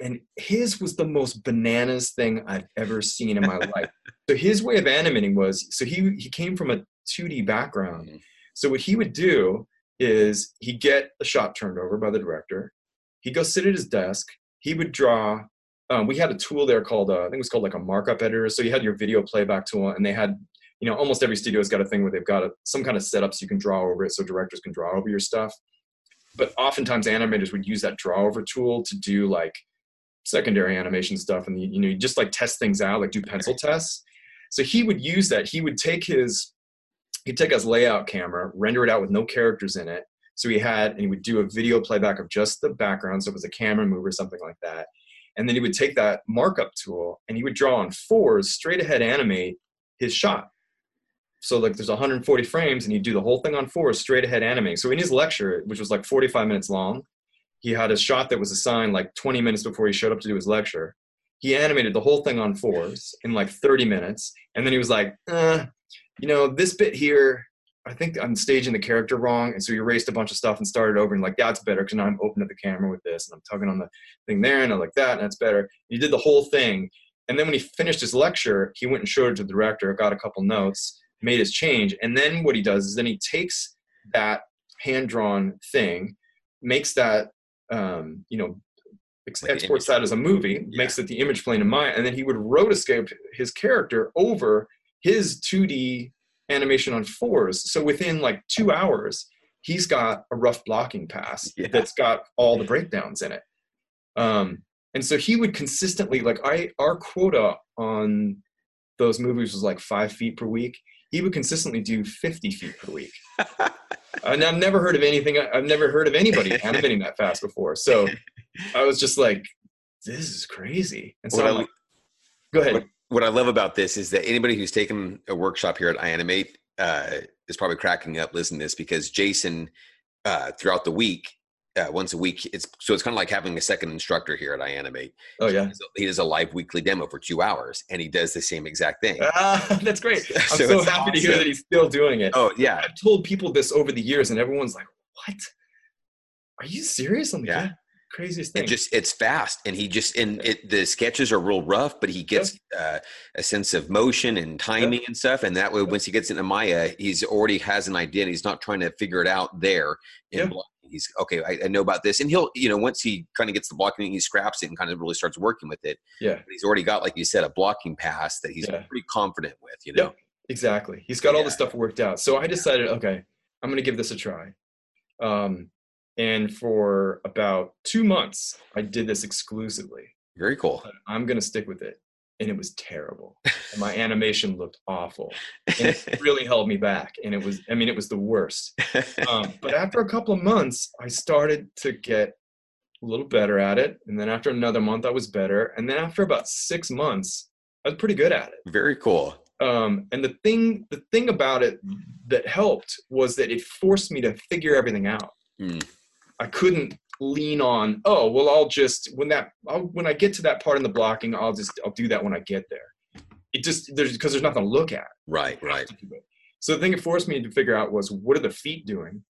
and his was the most bananas thing I've ever seen in my [LAUGHS] life. So his way of animating was, so he, he came from a 2D background. Mhm. So what he would do is he'd get a shot turned over by the director. He'd go sit at his desk. He would draw. Um, we had a tool there called, uh, I think it was called like a markup editor. So you had your video playback tool and they had you know, almost every studio's got a thing where they've got a, some kind of setup so you can draw over it so directors can draw over your stuff. But oftentimes animators would use that draw over tool to do like secondary animation stuff and you know, you just like test things out, like do pencil tests. So he would use that. He would take his he'd take his layout camera, render it out with no characters in it. So he had and he would do a video playback of just the background, so it was a camera move or something like that. And then he would take that markup tool and he would draw on fours, straight ahead animate his shot so like there's 140 frames and he'd do the whole thing on fours straight ahead animating so in his lecture which was like 45 minutes long he had a shot that was assigned like 20 minutes before he showed up to do his lecture. He animated the whole thing on fours in like 30 minutes and then he was like uh, you know this bit here i think i'm staging the character wrong and so he erased a bunch of stuff and started over and like that's better because now i'm open to the camera with this and i'm tugging on the thing there and i like that and that's better. He did the whole thing and then when he finished his lecture, he went and showed it to the director, got a couple notes, made his change, and then what he does is then he takes that hand drawn thing, makes that um, you know exports that as a movie, Yeah. makes it the image plane in Maya, and then he would rotoscope his character over his 2D animation on fours. So within like two hours, he's got a rough blocking pass Yeah. that's got all the breakdowns in it. Um, and so he would consistently like I our quota on those movies was like five feet per week. He would consistently do 50 feet per week. [LAUGHS] and I've never heard of anything. I've never heard of anybody [LAUGHS] animating that fast before. So [LAUGHS] I was just like, this is crazy. And so What I'm I- like, go ahead. What, what I love about this is that anybody who's taken a workshop here at iAnimate uh, is probably cracking up listening to this because Jason, uh, throughout the week, uh, once a week, it's so it's kind of like having a second instructor here at iAnimate. Oh yeah. He does a- He does a live weekly demo for two hours, and he does the same exact thing. Ah, [LAUGHS] that's great. [LAUGHS] I'm So so, it's happy to hear that he's still doing it. Oh yeah, I've told people this over the years, and everyone's like, "What? Are you serious?" I'm like, Yeah. "Yeah, craziest thing." it just it's fast, and he just and it the sketches are real rough, but he gets uh, a sense of motion and timing and stuff, and that way once he gets into Maya, he's already has an idea, and he's not trying to figure it out there. In Yeah. He's okay. I, I know about this, and he'll you know once he kind of gets the blocking, he scraps it and kind of really starts working with it. yeah, But he's already got, like you said, a blocking pass that he's Yeah. pretty confident with. You know, Yep. exactly. He's got all the stuff worked out. So I decided, okay, I'm going to give this a try. Um, and for about two months, I did this exclusively. very cool. I'm going to stick with it. And it was terrible. And my animation looked awful. And it [LAUGHS] really held me back. And it was, I mean, it was the worst. um, but after a couple of months, I started to get a little better at it. And then after another month, I was better. And then after about six months, I was pretty good at it. very cool. Um, and the thing, the thing about it that helped was that it forced me to figure everything out. Mm. I couldn't lean on, oh, well, I'll just when that I'll, when I get to that part in the blocking, I'll just I'll do that when I get there. It just there's because there's nothing to look at. Right, right. So the thing it forced me to figure out was what are the feet doing?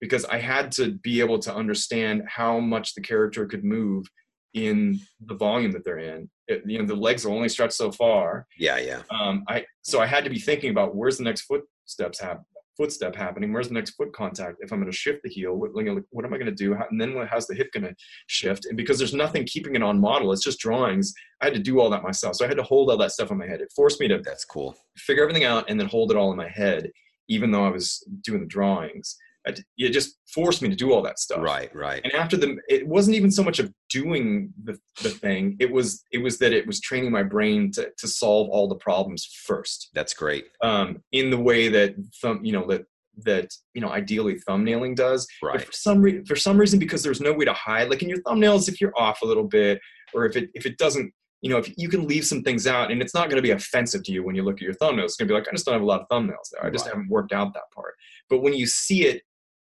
Because I had to be able to understand how much the character could move in the volume that they're in. It, you know, the legs will only stretch so far. Yeah, yeah. Um, I so I had to be thinking about where's the next footsteps hap- footstep happening? Where's the next foot contact? If I'm going to shift the heel, what, what am I going to do? How, and then how's the hip going to shift? And because there's nothing keeping it on model, it's just drawings. I had to do all that myself. So I had to hold all that stuff in my head. It forced me to That's cool. figure everything out and then hold it all in my head, even though I was doing the drawings. I it just forced me to do all that stuff. Right, right. And after the, it wasn't even so much of doing the, the thing. It was it was that it was training my brain to to solve all the problems first. That's great. Um, in the way that thumb, you know that that you know ideally thumbnailing does. But Right. for some reason, for some reason, because there's no way to hide, like in your thumbnails, if you're off a little bit, or if it if it doesn't, you know, if you can leave some things out, and it's not going to be offensive to you when you look at your thumbnails. It's going to be like, I just don't have a lot of thumbnails there. I just Right. haven't worked out that part. But when you see it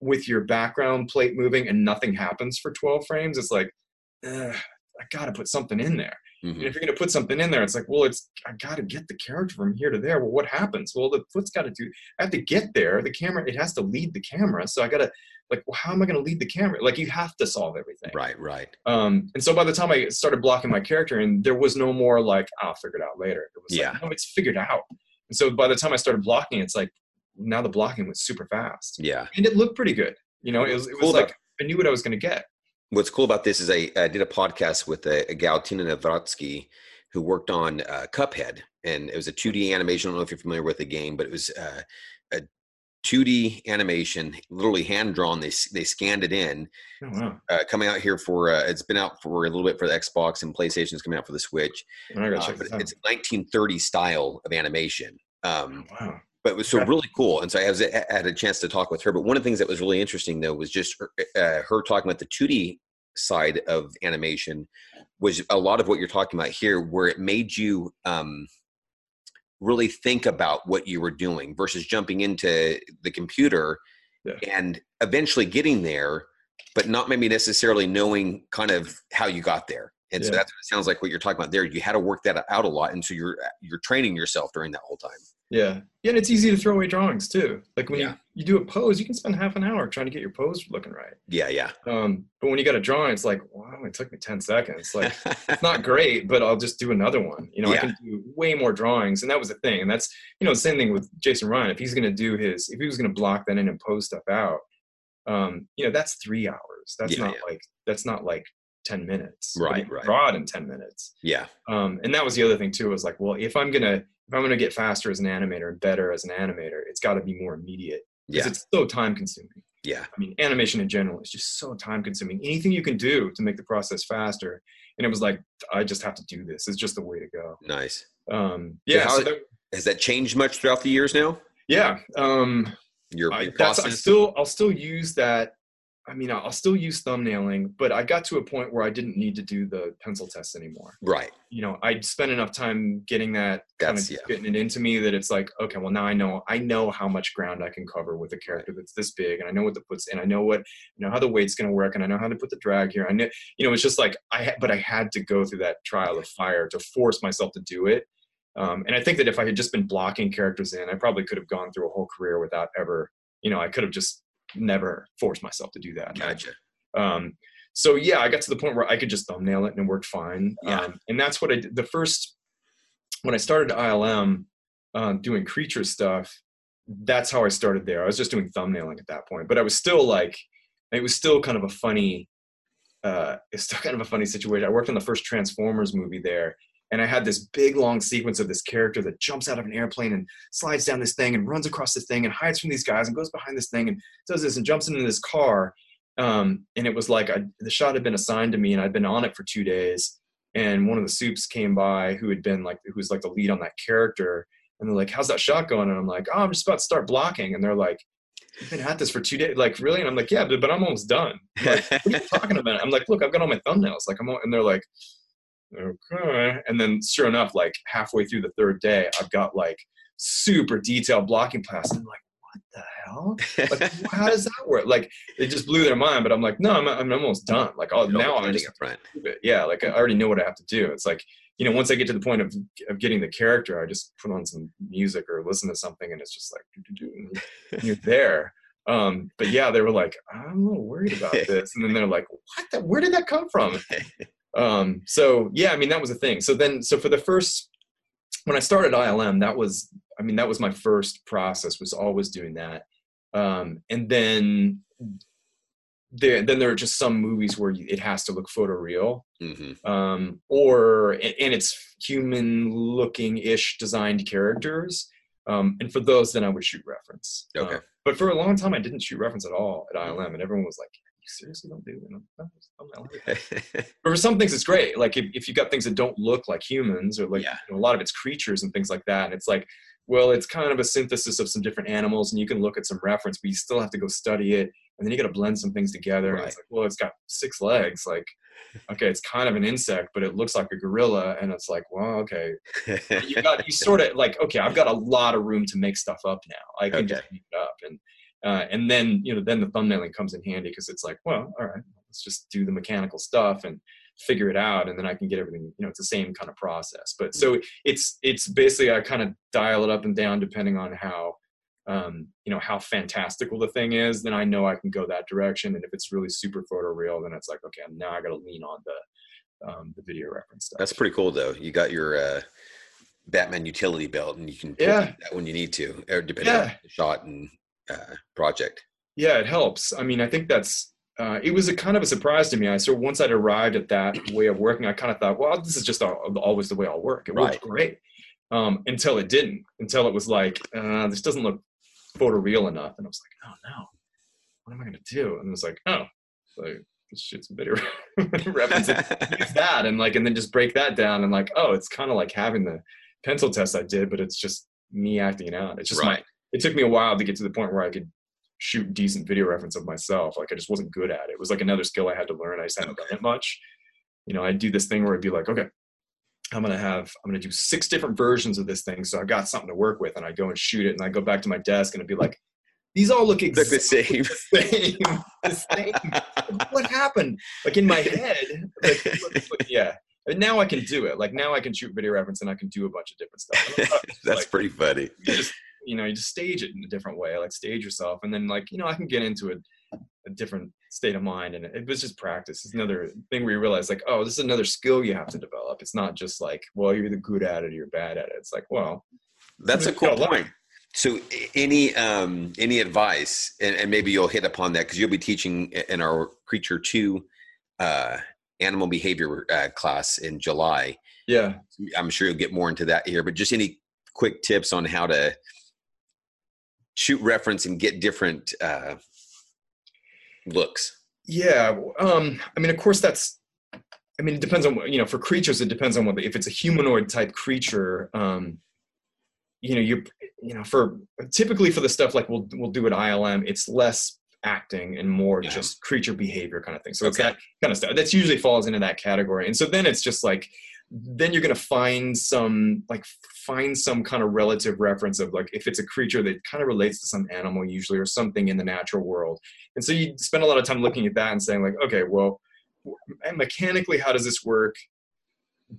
with your background plate moving and nothing happens for 12 frames, it's like, I got to put something in there. Mhm. And if you're going to put something in there, it's like, well, it's I got to get the character from here to there. Well, what happens? Well, the foot's got to do. I have to get there. The camera, it has to lead the camera. So I got to like, well, how am I to lead the camera? Like, you have to solve everything. Right, right. Um, and so by the time I started blocking my character, and there was no more like, I'll figure it out later. It was Yeah. like, no, it's figured out. And so by the time I started blocking, it's like now the blocking was super fast, Yeah. and it looked pretty good. You know, it was, it was Cool about- like I knew what I was going to get. What's cool about this is I, I did a podcast with a, a gal, Tina Nawrocki, who worked on uh, Cuphead. And it was a 2D animation. I don't know if you're familiar with the game, but it was uh, a 2D animation, literally hand drawn. They, they scanned it in. Oh, wow. Uh, coming out here for, uh, it's been out for a little bit for the Xbox and PlayStation. It's coming out for the Switch. To Uh, check this out. it's 1930 style of animation. Um, wow. But it was so Okay. really cool. And so I, was, I had a chance to talk with her. But one of the things that was really interesting, though, was just her, uh, her talking about the 2D side of animation, was a lot of what you're talking about here, where it made you um, really think about what you were doing versus jumping into the computer Yeah. and eventually getting there, but not maybe necessarily knowing kind of how you got there. And so Yeah. that's what it sounds like what you're talking about there. You had to work that out a lot, and so you're you're training yourself during that whole time. Yeah. Yeah, and it's easy to throw away drawings too. Like when Yeah. you, you do a pose, you can spend half an hour trying to get your pose looking right. Yeah, yeah. Um, but when you got a drawing, it's like, wow, it took me 10 seconds. Like it's not [LAUGHS] great, but I'll just do another one. You know, I can do way more drawings. And that was the thing. And that's, you know, the same thing with Jason Ryan. If he's gonna do his, if he was gonna block that in and pose stuff out, um, you know, that's three hours. That's Yeah, not like that's not like 10 minutes. Right, right. It in 10 minutes yeah. um, and that was the other thing too was like well if i'm gonna if i'm gonna get faster as an animator and better as an animator it's got to be more immediate because Yeah. it's so time consuming Yeah. i mean animation in general is just so time consuming anything you can do to make the process faster and it was like i just have to do this it's just the way to go Nice. um, yeah so that- Has that changed much throughout the years now? yeah um, Your, I, your I process? still I'll still use that. I mean, I'll still use thumbnailing, but I got to a point where I didn't need to do the pencil test anymore. right. You know, I'd spent enough time getting that kind of yeah. getting it into me that it's like, okay, well now I know I know how much ground I can cover with a character that's this big, and I know what the puts in. I know what you know how the weight's going to work, and I know how to put the drag here. I know, you know, it's just like I, ha- but I had to go through that trial of fire to force myself to do it. Um, and I think that if I had just been blocking characters in, I probably could have gone through a whole career without ever, you know, I could have just never forced myself to do that. Gotcha. Um, so yeah, I got to the point where I could just thumbnail it and it worked fine. Yeah. Um, and that's what I did. The first, when I started ILM um, doing creature stuff, that's how I started there. I was just doing thumbnailing at that point, but I was still like, it was still kind of a funny, uh, it's still kind of a funny situation. I worked on the first Transformers movie there, and I had this big long sequence of this character that jumps out of an airplane and slides down this thing and runs across this thing and hides from these guys and goes behind this thing and does this and jumps into this car. Um, and it was like I, the shot had been assigned to me and I'd been on it for two days. And one of the soups came by who had been like, who was like the lead on that character. And they're like, how's that shot going? And I'm like, oh, I'm just about to start blocking. And they're like, you've been at this for two days. Like, really? And I'm like, yeah, but, but I'm almost done. Like, what are you talking about? I'm like, look, I've got all my thumbnails. Like, I'm, all, and they're like, okay. And then, sure enough, like halfway through the third day, I've got like super detailed blocking class. And I'm like, what the hell? Like, [LAUGHS] how does that work? Like, it just blew their mind. But I'm like, no, I'm, I'm almost done. Like, oh, now I'm just it. Yeah, like I already know what I have to do. It's like you know, once I get to the point of of getting the character, I just put on some music or listen to something, and it's just like doo-doo-doo, [LAUGHS] you're there. Um, but yeah, they were like, I'm a little worried about [LAUGHS] this, and then they're like, what? The, where did that come from? Um, so yeah, I mean that was a thing. So then, so for the first when I started ILM, that was I mean that was my first process was always doing that. Um, and then there then there are just some movies where you, it has to look photoreal hmm um, or and it's human looking ish designed characters um, and for those then i would shoot reference Okay. Uh, but for a long time i didn't shoot reference at all at ilm and everyone was like seriously don't do it I'm- I'm not like that." [LAUGHS] but for some things it's great like if, if you've got things that don't look like humans or like Yeah. you know, a lot of it's creatures and things like that and it's like well it's kind of a synthesis of some different animals and you can look at some reference but you still have to go study it and then you got to blend some things together and it's like well it's got six legs like okay it's kind of an insect but it looks like a gorilla and it's like well okay you got you [LAUGHS] sort of like okay i've got a lot of room to make stuff up now i can just Okay. make it up and uh, and then you know then the thumbnailing comes in handy because it's like well all right let's just do the mechanical stuff and figure it out and then i can get everything you know it's the same kind of process but so it's it's basically i kind of dial it up and down depending on how um, you know how fantastical the thing is then i know i can go that direction and if it's really super photoreal then it's like okay now i gotta lean on the um, the video reference stuff That's pretty cool, though. You got your uh, Batman utility belt, and you can Yeah. that when you need to, or depending on the shot and uh, project. yeah it helps. I mean i think that's uh, it was a kind of a surprise to me. I so once i'd arrived at that way of working i kind of thought well this is just always the way i'll work. It works Right. great. Um, until it didn't. Until it was like uh, this doesn't look photoreal enough. And i was like oh no. What am i going to do? And it was like oh like let's shoot some video [LAUGHS] references. Use [LAUGHS] that and like and then just break that down and like oh it's kind of like having the pencil test i did but it's just me acting it out. It's just my right. It took me a while to get to the point where I could shoot decent video reference of myself. Like I just wasn't good at it. It was like another skill I had to learn. I just hadn't done it much. You know, I'd do this thing where I'd be like, okay, I'm gonna have I'm gonna do six different versions of this thing, so I've got something to work with, and I go and shoot it, and I go back to my desk and I'd be like, these all look Look the exactly same. the same. The same. what happened? Like in my head, like, yeah. And now I can do it. Like now I can shoot video reference and I can do a bunch of different stuff. [LAUGHS] Oh, That's like, pretty funny. Just, you know, you just stage it in a different way, like stage yourself. And then like, you know, I can get into a, a different state of mind. And it was just practice. It's another thing where you realize like, oh, this is another skill you have to develop. It's not just like, well, you're either good at it or you're bad at it. It's like, well, that's a cool point. So, any um, any advice, and, and, maybe you'll hit upon that because you'll be teaching in our Creature Two uh, animal behavior uh, class in July. Yeah, I'm sure you'll get more into that here. But just any quick tips on how to shoot reference and get different uh, looks. Yeah, um, I mean, of course, that's. I mean, it depends on you know. For creatures, it depends on what if it's a humanoid type creature. Um, you know, you you know, for typically for the stuff like we'll we'll do at ILM, it's less acting and more yeah. just creature behavior kind of thing. So okay. it's that kind of stuff. That's usually falls into that category. And so then it's just like then you're going to find some like find some kind of relative reference of like if it's a creature that kind of relates to some animal usually or something in the natural world. And so you spend a lot of time looking at that and saying like okay well mechanically how does this work?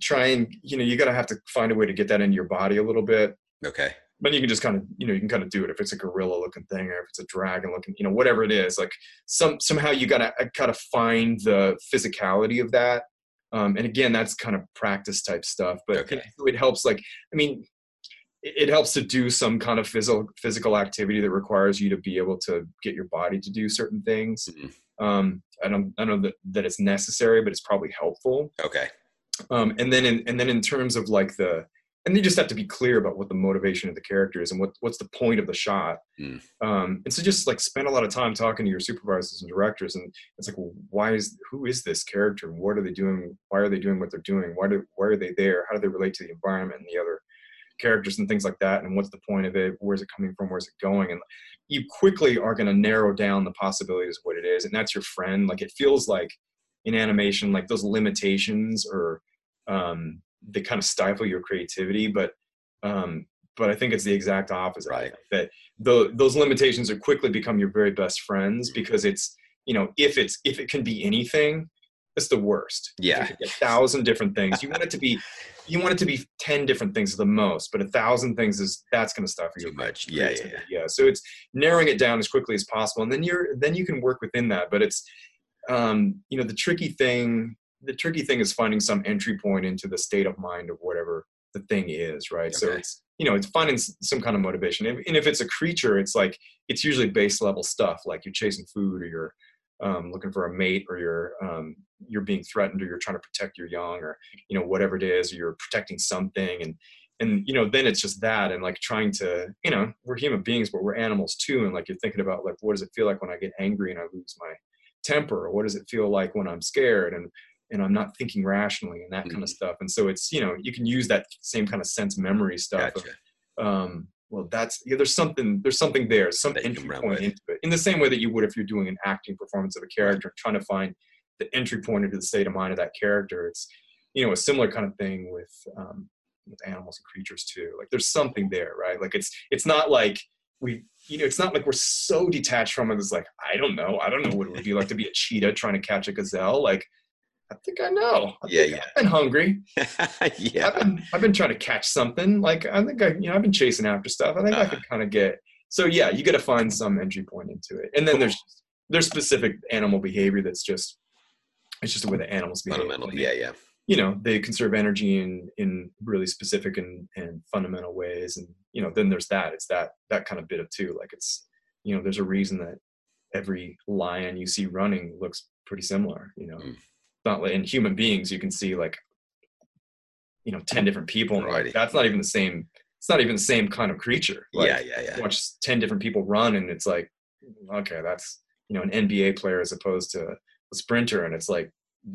Try and you know you got to have to find a way to get that into your body a little bit. Okay. But you can just kind of you know you can kind of do it if it's a gorilla looking thing or if it's a dragon looking you know whatever it is like some somehow you gotta uh, kind of find the physicality of that um, and again that's kind of practice type stuff but okay. it, helps like i mean it, it helps to do some kind of physical physical activity that requires you to be able to get your body to do certain things mm-hmm. um, i don't i don't know that, that it's necessary but it's probably helpful okay um, and then in, and then in terms of like the and you just have to be clear about what the motivation of the character is and what what's the point of the shot. Mm. um, and so just like spend a lot of time talking to your supervisors and directors and it's like well, why is who is this character? What are they doing? Why are they doing what they're doing? Why do why are they there? How do they relate to the environment and the other characters and things like that? And what's the point of it? Where's it coming from? Where's it going? And you quickly are going to narrow down the possibilities of what it is and that's your friend. Like it feels like in animation like those limitations or um, they kind of stifle your creativity but um but i think it's the exact opposite. Right. That the, those limitations are quickly become your very best friends because it's you know if it's if it can be anything it's the worst. Yeah. a thousand different things you want it to be you want it to be 10 different things at the most but a thousand things is that's going to stifle you. too much. Yeah, yeah yeah. Yeah so it's narrowing it down as quickly as possible and then you're then you can work within that but it's um you know the tricky thing the tricky thing is finding some entry point into the state of mind of whatever the thing is, right? Okay. So it's you know it's finding some kind of motivation, and if it's a creature, it's like it's usually base level stuff, like you're chasing food or you're um, looking for a mate or you're um, you're being threatened or you're trying to protect your young or you know whatever it is, or you're protecting something. And and you know then it's just that and like trying to you know we're human beings but we're animals too. And like you're thinking about like what does it feel like when i get angry and i lose my temper? Or what does it feel like when i'm scared? And and I'm not thinking rationally and that mm-hmm. kind of stuff. And so it's, you know, you can use that same kind of sense memory stuff. Gotcha. Of, um, well, that's, yeah, there's something, there's something there, some that entry point into it in the same way that you would if you're doing an acting performance of a character, trying to find the entry point into the state of mind of that character. It's, you know, a similar kind of thing with, um, with animals and creatures too. Like there's something there, right? Like it's, it's not like, we you know it's not like we're so detached from it it's like i don't know i don't know what it would be like to be a cheetah trying to catch a gazelle like I think I know. I yeah, yeah. I've been hungry. [LAUGHS] yeah. I've been I've been trying to catch something. Like I think I you know I've been chasing after stuff. I think uh, I uh-huh. could kind of get. So yeah, you got to find some entry point into it, and then cool. there's there's specific animal behavior that's just it's just the way the animals behave. Fundamental, yeah, yeah. You know, they conserve energy in in really specific and and fundamental ways, and you know, then there's that. It's that that kind of bit of too. Like it's you know, there's a reason that every lion you see running looks pretty similar. You know. Mm not like in human beings you can see like you know 10 different people. Like, that's not even the same it's not even the same kind of creature. Like, yeah yeah. yeah watch 10 different people run and it's like okay that's you know an nba player as opposed to a sprinter and it's like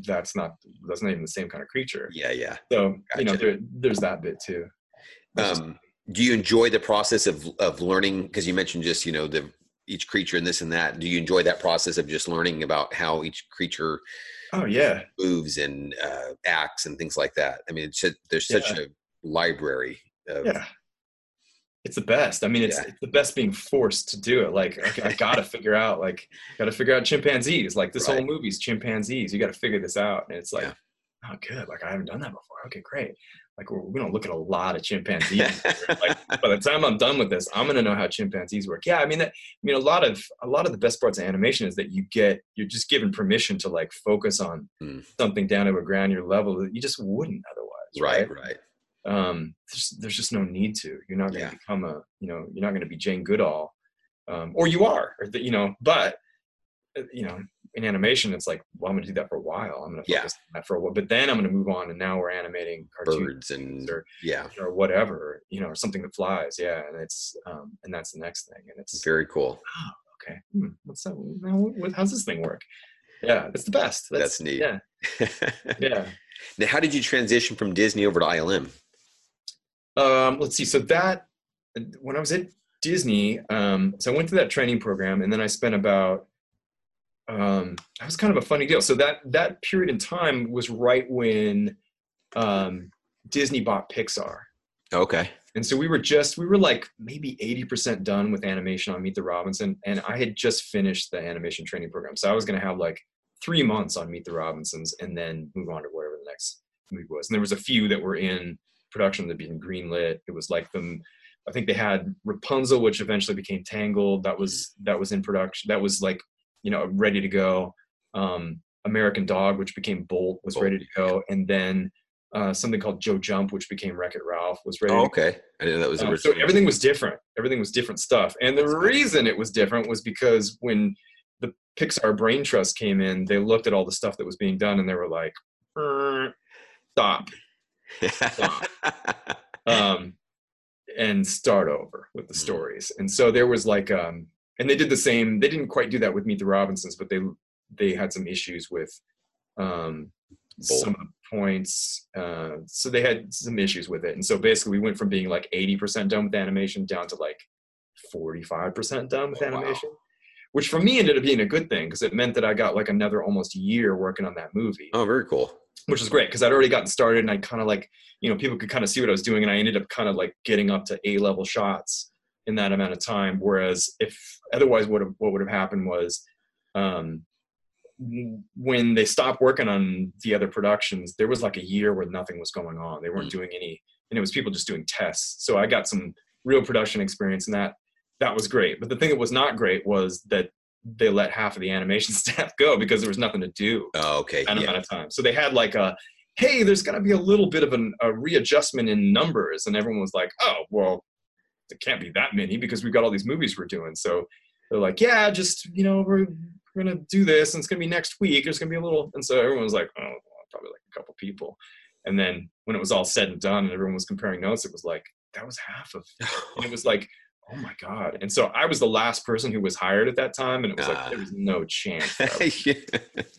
that's not that's not even the same kind of creature. Yeah yeah. So gotcha. you know there, there's that bit too. Um, do you enjoy the process of of learning? Because you mentioned just you know the each creature and this and that. Do you enjoy that process of just learning about how each creature oh yeah moves and uh, acts and things like that i mean it's there's such yeah. a library of, yeah it's the best i mean it's, yeah. it's the best being forced to do it like okay, i gotta [LAUGHS] figure out like gotta figure out chimpanzees like this right. whole movie's chimpanzees you gotta figure this out and it's like yeah. oh, good. Like I haven't done that before. Okay, great. Like we're, we don't look at a lot of chimpanzees. [LAUGHS] like by the time I'm done with this, I'm gonna know how chimpanzees work. Yeah, I mean that. I mean a lot of a lot of the best parts of animation is that you get you're just given permission to like focus on Mm. something down to a granular level that you just wouldn't otherwise. right, Right. right. Um, there's, there's just no need to. You're not going to Yeah. become a you know you're not going to be Jane Goodall, um, or you are, or the, you know. But uh, you know, in animation, it's like, well, I'm going to do that for a while. I'm going to Yeah. focus on that for a while, but then I'm going to move on, and now we're animating cartoons Birds and or yeah, or whatever, you know, or something that flies. Yeah, and it's um, and that's the next thing, and it's very cool. [GASPS] okay. Hmm, what's that? Now, what, how's this thing work? Yeah, it's the best. That's neat. Yeah, [LAUGHS] yeah. now, how did you transition from Disney over to ILM? Um, let's see. So that when I was at Disney, um, so I went through that training program, and then I spent about. Um, that was kind of a funny deal. So that that period in time was right when um, Disney bought Pixar, Okay. and so we were just we were like maybe eighty percent done with animation on Meet the Robinson, and I had just finished the animation training program, so I was going to have like three months on Meet the Robinsons, and then move on to whatever the next movie was. And there was a few that were in production that had been greenlit. It was like them. I think they had Rapunzel, which eventually became Tangled. That was that was in production. That was like you know ready to go. Um, American Dog, which became Bolt, was Bolt, ready to go, and then uh, something called Joe Jump, which became Wreck It Ralph, was ready. Oh, okay. I didn't know that was um, so everything was different. Everything was different stuff. And the reason it was different was because when the Pixar Brain Trust came in, they looked at all the stuff that was being done and they were like, "Er, [LAUGHS] stop, um, and start over with the Mhm. stories. And so there was like, um, and they did the same. They didn't quite do that with Meet the Robinsons, but they they had some issues with um, some of the points. Uh, so they had some issues with it. And so basically, we went from being like eighty percent done with animation down to like forty five percent done with Oh, wow. animation. Which for me ended up being a good thing because it meant that I got like another almost year working on that movie oh, very cool. which was great because I'd already gotten started and I kind of like, you know, people could kind of see what I was doing and I ended up kind of like getting up to A level shots in that amount of time. Whereas if otherwise what what would have happened was um, when they stopped working on the other productions, there was like a year where nothing was going on. They weren't Mm. doing any, and it was people just doing tests. So I got some real production experience and that that was great. But the thing that was not great was that they let half of the animation [LAUGHS] staff go because there was nothing to do Oh, okay. that Yeah. amount of time. So they had like a, hey, there's going to be a little bit of an, a readjustment in numbers, and everyone was like, oh, well, it can't be that many because we've got all these movies we're doing. So they're like, yeah, just you know, we're we're gonna do this, and it's gonna be next week. There's gonna be a little, and so everyone was like, oh, probably like a couple people. And then when it was all said and done, and everyone was comparing notes, it was like that was half of, [LAUGHS] and it was like. Oh my god! And so I was the last person who was hired at that time, and it was Ah. like there was no chance. [LAUGHS] was Yeah.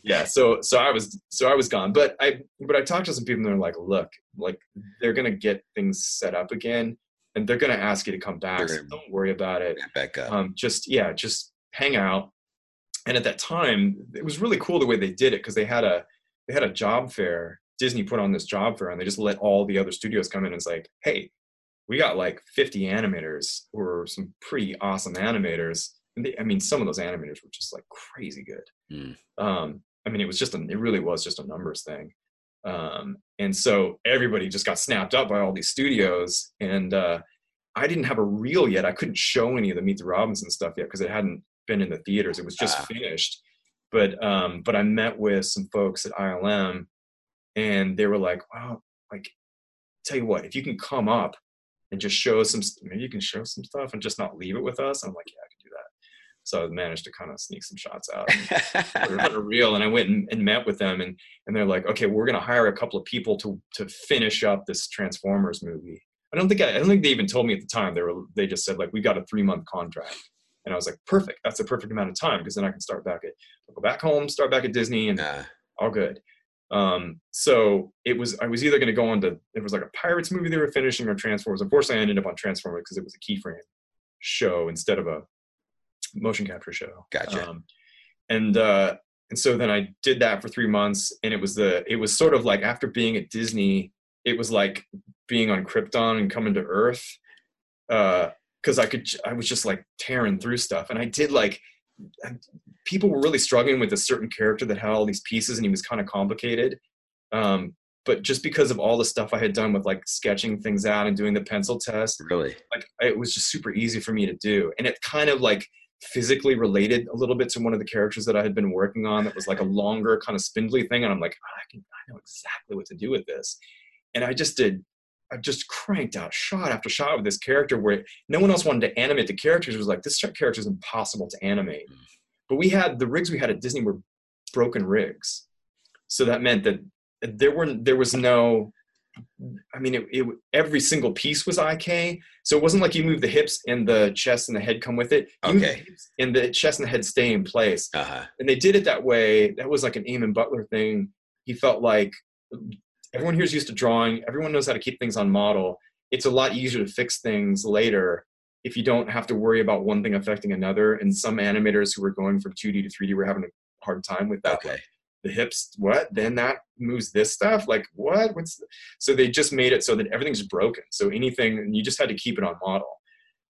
yeah so so i was so i was gone but i but i talked to some people and they're like look like they're gonna get things set up again and they're gonna ask you to come back so don't worry about it Back up. um just yeah just hang out and at that time it was really cool the way they did it because they had a they had a job fair disney put on this job fair and they just let all the other studios come in and it's like hey we got like 50 animators who are some pretty awesome animators and they, i mean some of those animators were just like crazy good Mm. um, I mean, it was just a, it really was just a numbers thing. Um, and so everybody just got snapped up by all these studios. And uh, I didn't have a reel yet. I couldn't show any of the Meet the Robinson stuff yet because it hadn't been in the theaters. It was just Ah. finished. But um, but I met with some folks at ILM, and they were like, "Wow, like, tell you what, if you can come up and just show some, maybe you can show some stuff and just not leave it with us." I'm like, "Yeah, I can do that." So I managed to kind of sneak some shots out. it on a reel and I went and, and met with them and and they're like, okay, we're gonna hire a couple of people to to finish up this Transformers movie. I don't think I, I don't think they even told me at the time. They were they just said like we got a three month contract. And I was like, perfect. That's the perfect amount of time because then I can start back at I'll go back home, start back at Disney and Uh, all good. Um, so it was I was either gonna go on to it was like a Pirates movie they were finishing or Transformers. Unfortunately I ended up on Transformers because it was a keyframe show instead of a motion capture show. Gotcha. Um, and uh, and so then I did that for three months, and it was the it was sort of like after being at Disney, it was like being on Krypton and coming to Earth, because I could I was just like tearing through stuff, and I did like people were really struggling with a certain character that had all these pieces, and he was kind of complicated. Um, but just because of all the stuff I had done with like sketching things out and doing the pencil test, really, like it was just super easy for me to do. And it kind of like physically related a little bit to one of the characters that I had been working on that was like a longer kind of spindly thing. And I'm like, oh, I can, I know exactly what to do with this. And I just did, I just cranked out shot after shot with this character where no one else wanted to animate the characters. It was like, this character is impossible to animate. Mm. But we had the rigs we had at Disney were broken rigs. So that meant that there were there was no I mean, it, it, every single piece was IK, so it wasn't like you move the hips and the chest and the head come with it. You okay. The and the chest and the head stay in place. Uh-huh. And they did it that way. That was like an Eamon Butler thing. He felt like everyone here's used to drawing. Everyone knows how to keep things on model. It's a lot easier to fix things later if you don't have to worry about one thing affecting another. And some animators who were going from 2D to 3D were having a hard time with that. Okay the hips what? Then that moves this stuff? Like what? What's the? so they just made it so that everything's broken. So anything and you just had to keep it on model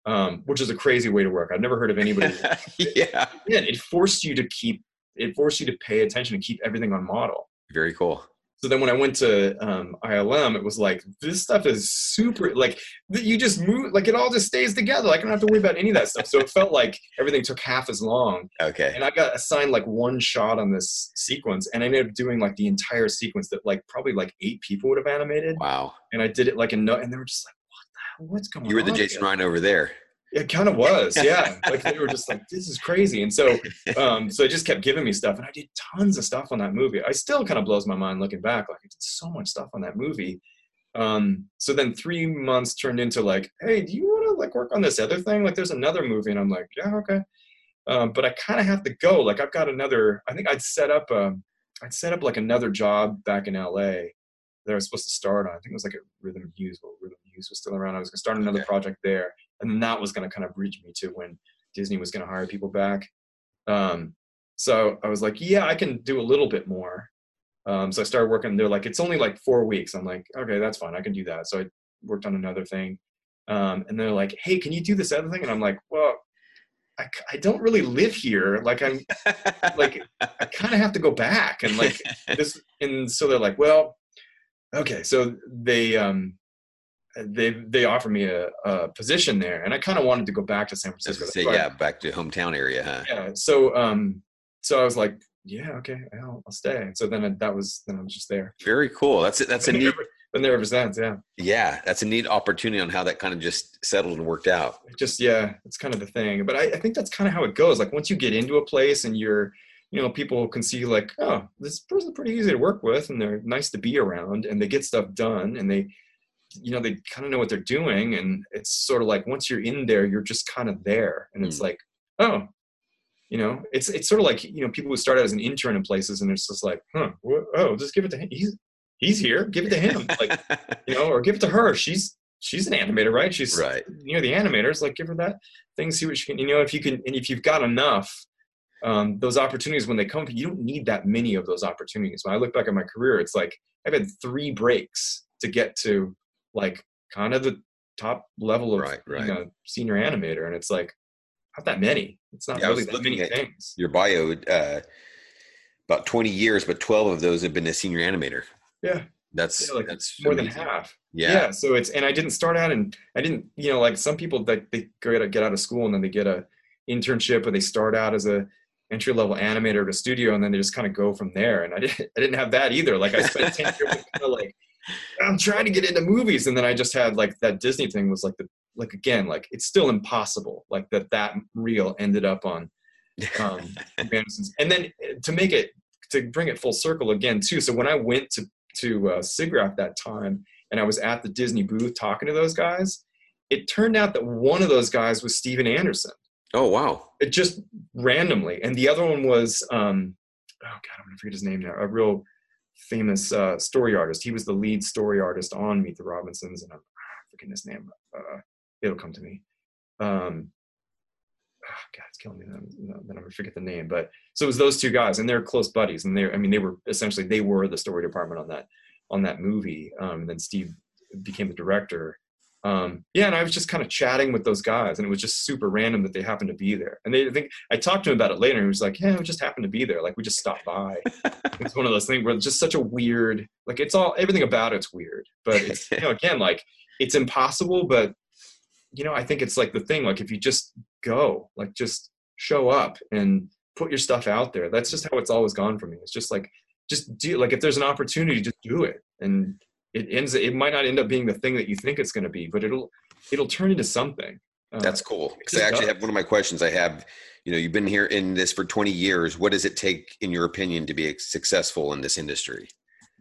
um, which is a crazy way to work. I've never heard of anybody [LAUGHS] yeah. Yeah it forced you to keep it forced you to pay attention and keep everything on model. Very cool so then when I went to um, ILM, it was like this stuff is super like you just move like it all just stays together. Like I don't have to worry about any of that stuff. So it felt like everything took half as long. Okay. And I got assigned like one shot on this sequence, and I ended up doing like the entire sequence that like probably like eight people would have animated. Wow. And I did it like a no, and they were just like, "What the hell? What's going on?" You were the Jason Ryan over there. It kind of was, [LAUGHS] yeah. like they were just like, "This is crazy," and so, um, so it just kept giving me stuff, and I did tons of stuff on that movie. I still kind of blows my mind looking back. Like I did so much stuff on that movie. Um, so then three months turned into like, "Hey, do you want to like work on this other thing? Like, there's another movie," and I'm like, "Yeah, okay." Um, but I kind of have to go. Like, I've got another. I think I'd set up. Um, I'd set up like another job back in LA that I was supposed to start on. I think it was like a Rhythm Hues, but Rhythm Hues was still around. I was gonna start another okay. project there and that was going to kind of bridge me to when Disney was going to hire people back. Um, so I was like, yeah, I can do a little bit more. Um, so I started working. They're like, it's only like four weeks. I'm like, okay, that's fine. I can do that. So I worked on another thing. Um, and they're like, hey, can you do this other thing? And I'm like, well, I, I don't really live here. Like I'm like, I kind of have to go back and like [LAUGHS] this. And so they're like, well, okay. So they, um, they they offered me a, a position there, and I kind of wanted to go back to San Francisco. Say, yeah, back to hometown area, huh? Yeah. So um, so I was like, yeah, okay, I'll, I'll stay. And so then that was then I was just there. Very cool. That's it. That's a neat. Been there ever since. Yeah. Yeah, that's a neat opportunity on how that kind of just settled and worked out. Just yeah, it's kind of the thing. But I, I think that's kind of how it goes. Like once you get into a place and you're you know, people can see like, oh, this person's pretty easy to work with and they're nice to be around and they get stuff done and they you know they kind of know what they're doing and it's sort of like once you're in there you're just kind of there and it's mm. like oh you know it's it's sort of like you know people who start out as an intern in places and it's just like huh oh just give it to him he's he's here give it to him like [LAUGHS] you know or give it to her she's she's an animator right? She's right. you know the animators like give her that thing see what she can you know if you can and if you've got enough um, those opportunities when they come you don't need that many of those opportunities. When i look back at my career it's like i've had three breaks to get to like kind of the top level of right, right. a senior animator, and it's like not that many. It's not yeah, really that many things. Your bio, uh, about twenty years, but twelve of those have been a senior animator. Yeah, that's yeah, like that's more amazing. than half. Yeah. yeah. So it's and I didn't start out and I didn't you know like some people that they go to get out of school and then they get a internship or they start out as a entry level animator at a studio and then they just kind of go from there. And I didn't [LAUGHS] I didn't have that either. Like I spent ten years kind of like I'm trying to get into movies, and then I just had like that Disney thing was like the like again like it's still impossible like that that reel ended up on um [LAUGHS] and then eh, to make it to bring it full circle again too. So when I went to to uh, SIGGRAPH that time, and I was at the Disney booth talking to those guys, it turned out that one of those guys was Stephen Anderson. Oh wow! It just randomly, and the other one was um, oh god, I'm gonna forget his name now. A real famous uh, story artist. He was the lead story artist on Meet the Robinsons, and I'm ah, forgetting his name. Uh, it'll come to me. Um, oh, God, it's killing me. Then, then I'm gonna forget the name. But so it was those two guys, and they're close buddies, and they I mean they were essentially they were the story department on that on that movie. Um, and then Steve became the director. Um, yeah, and I was just kind of chatting with those guys, and it was just super random that they happened to be there. And they I think I talked to him about it later, and he was like, "Yeah, we just happened to be there. Like we just stopped by." [LAUGHS] it's one of those things where it's just such a weird, like it's all everything about it's weird, but it's you know [LAUGHS] again like it's impossible, but you know I think it's like the thing like if you just go, like just show up and put your stuff out there. That's just how it's always gone for me. It's just like just do like if there's an opportunity, just do it and it ends it might not end up being the thing that you think it's going to be but it'll it'll turn into something. Uh, that's cool because i actually does. have one of my questions i have you know you've been here in this for 20 years what does it take in your opinion to be successful in this industry?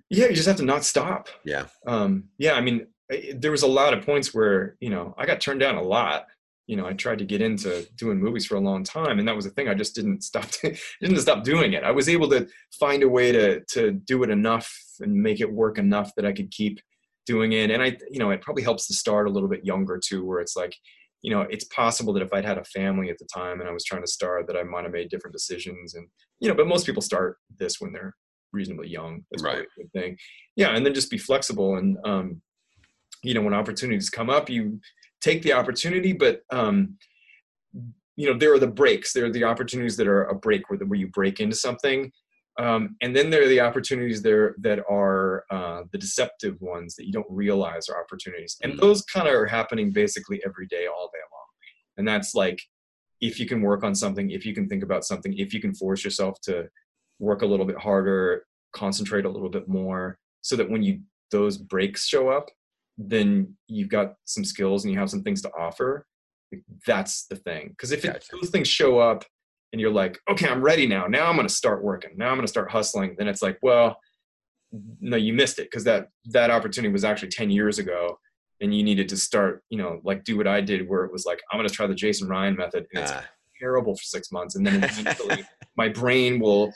Yeah you just have to not stop. Yeah. Um yeah i mean there was a lot of points where you know i got turned down a lot you know i tried to get into doing movies for a long time and that was the thing i just didn't stop [LAUGHS] didn't stop doing it i was able to find a way to to do it enough and make it work enough that I could keep doing it. And I, you know, it probably helps to start a little bit younger too, where it's like, you know, it's possible that if I'd had a family at the time and I was trying to start, that I might have made different decisions. And you know, but most people start this when they're reasonably young. That's right. a good thing. Yeah, and then just be flexible. And um, you know, when opportunities come up, you take the opportunity. But um, you know, there are the breaks. There are the opportunities that are a break where, the, where you break into something um, and then there are the opportunities there that are uh, the deceptive ones that you don't realize are opportunities. And mm. those kind of are happening basically every day, all day long. And that's like if you can work on something, if you can think about something, if you can force yourself to work a little bit harder, concentrate a little bit more, so that when you those breaks show up, then you've got some skills and you have some things to offer. That's the thing. Because if it, those things show up and you're like, okay, I'm ready now. Now I'm going to start working. Now I'm going to start hustling. Then it's like, well, no, you missed it because that that opportunity was actually 10 years ago, and you needed to start, you know, like do what I did, where it was like, I'm going to try the Jason Ryan method, and it's uh. terrible for six months, and then [LAUGHS] eventually my brain will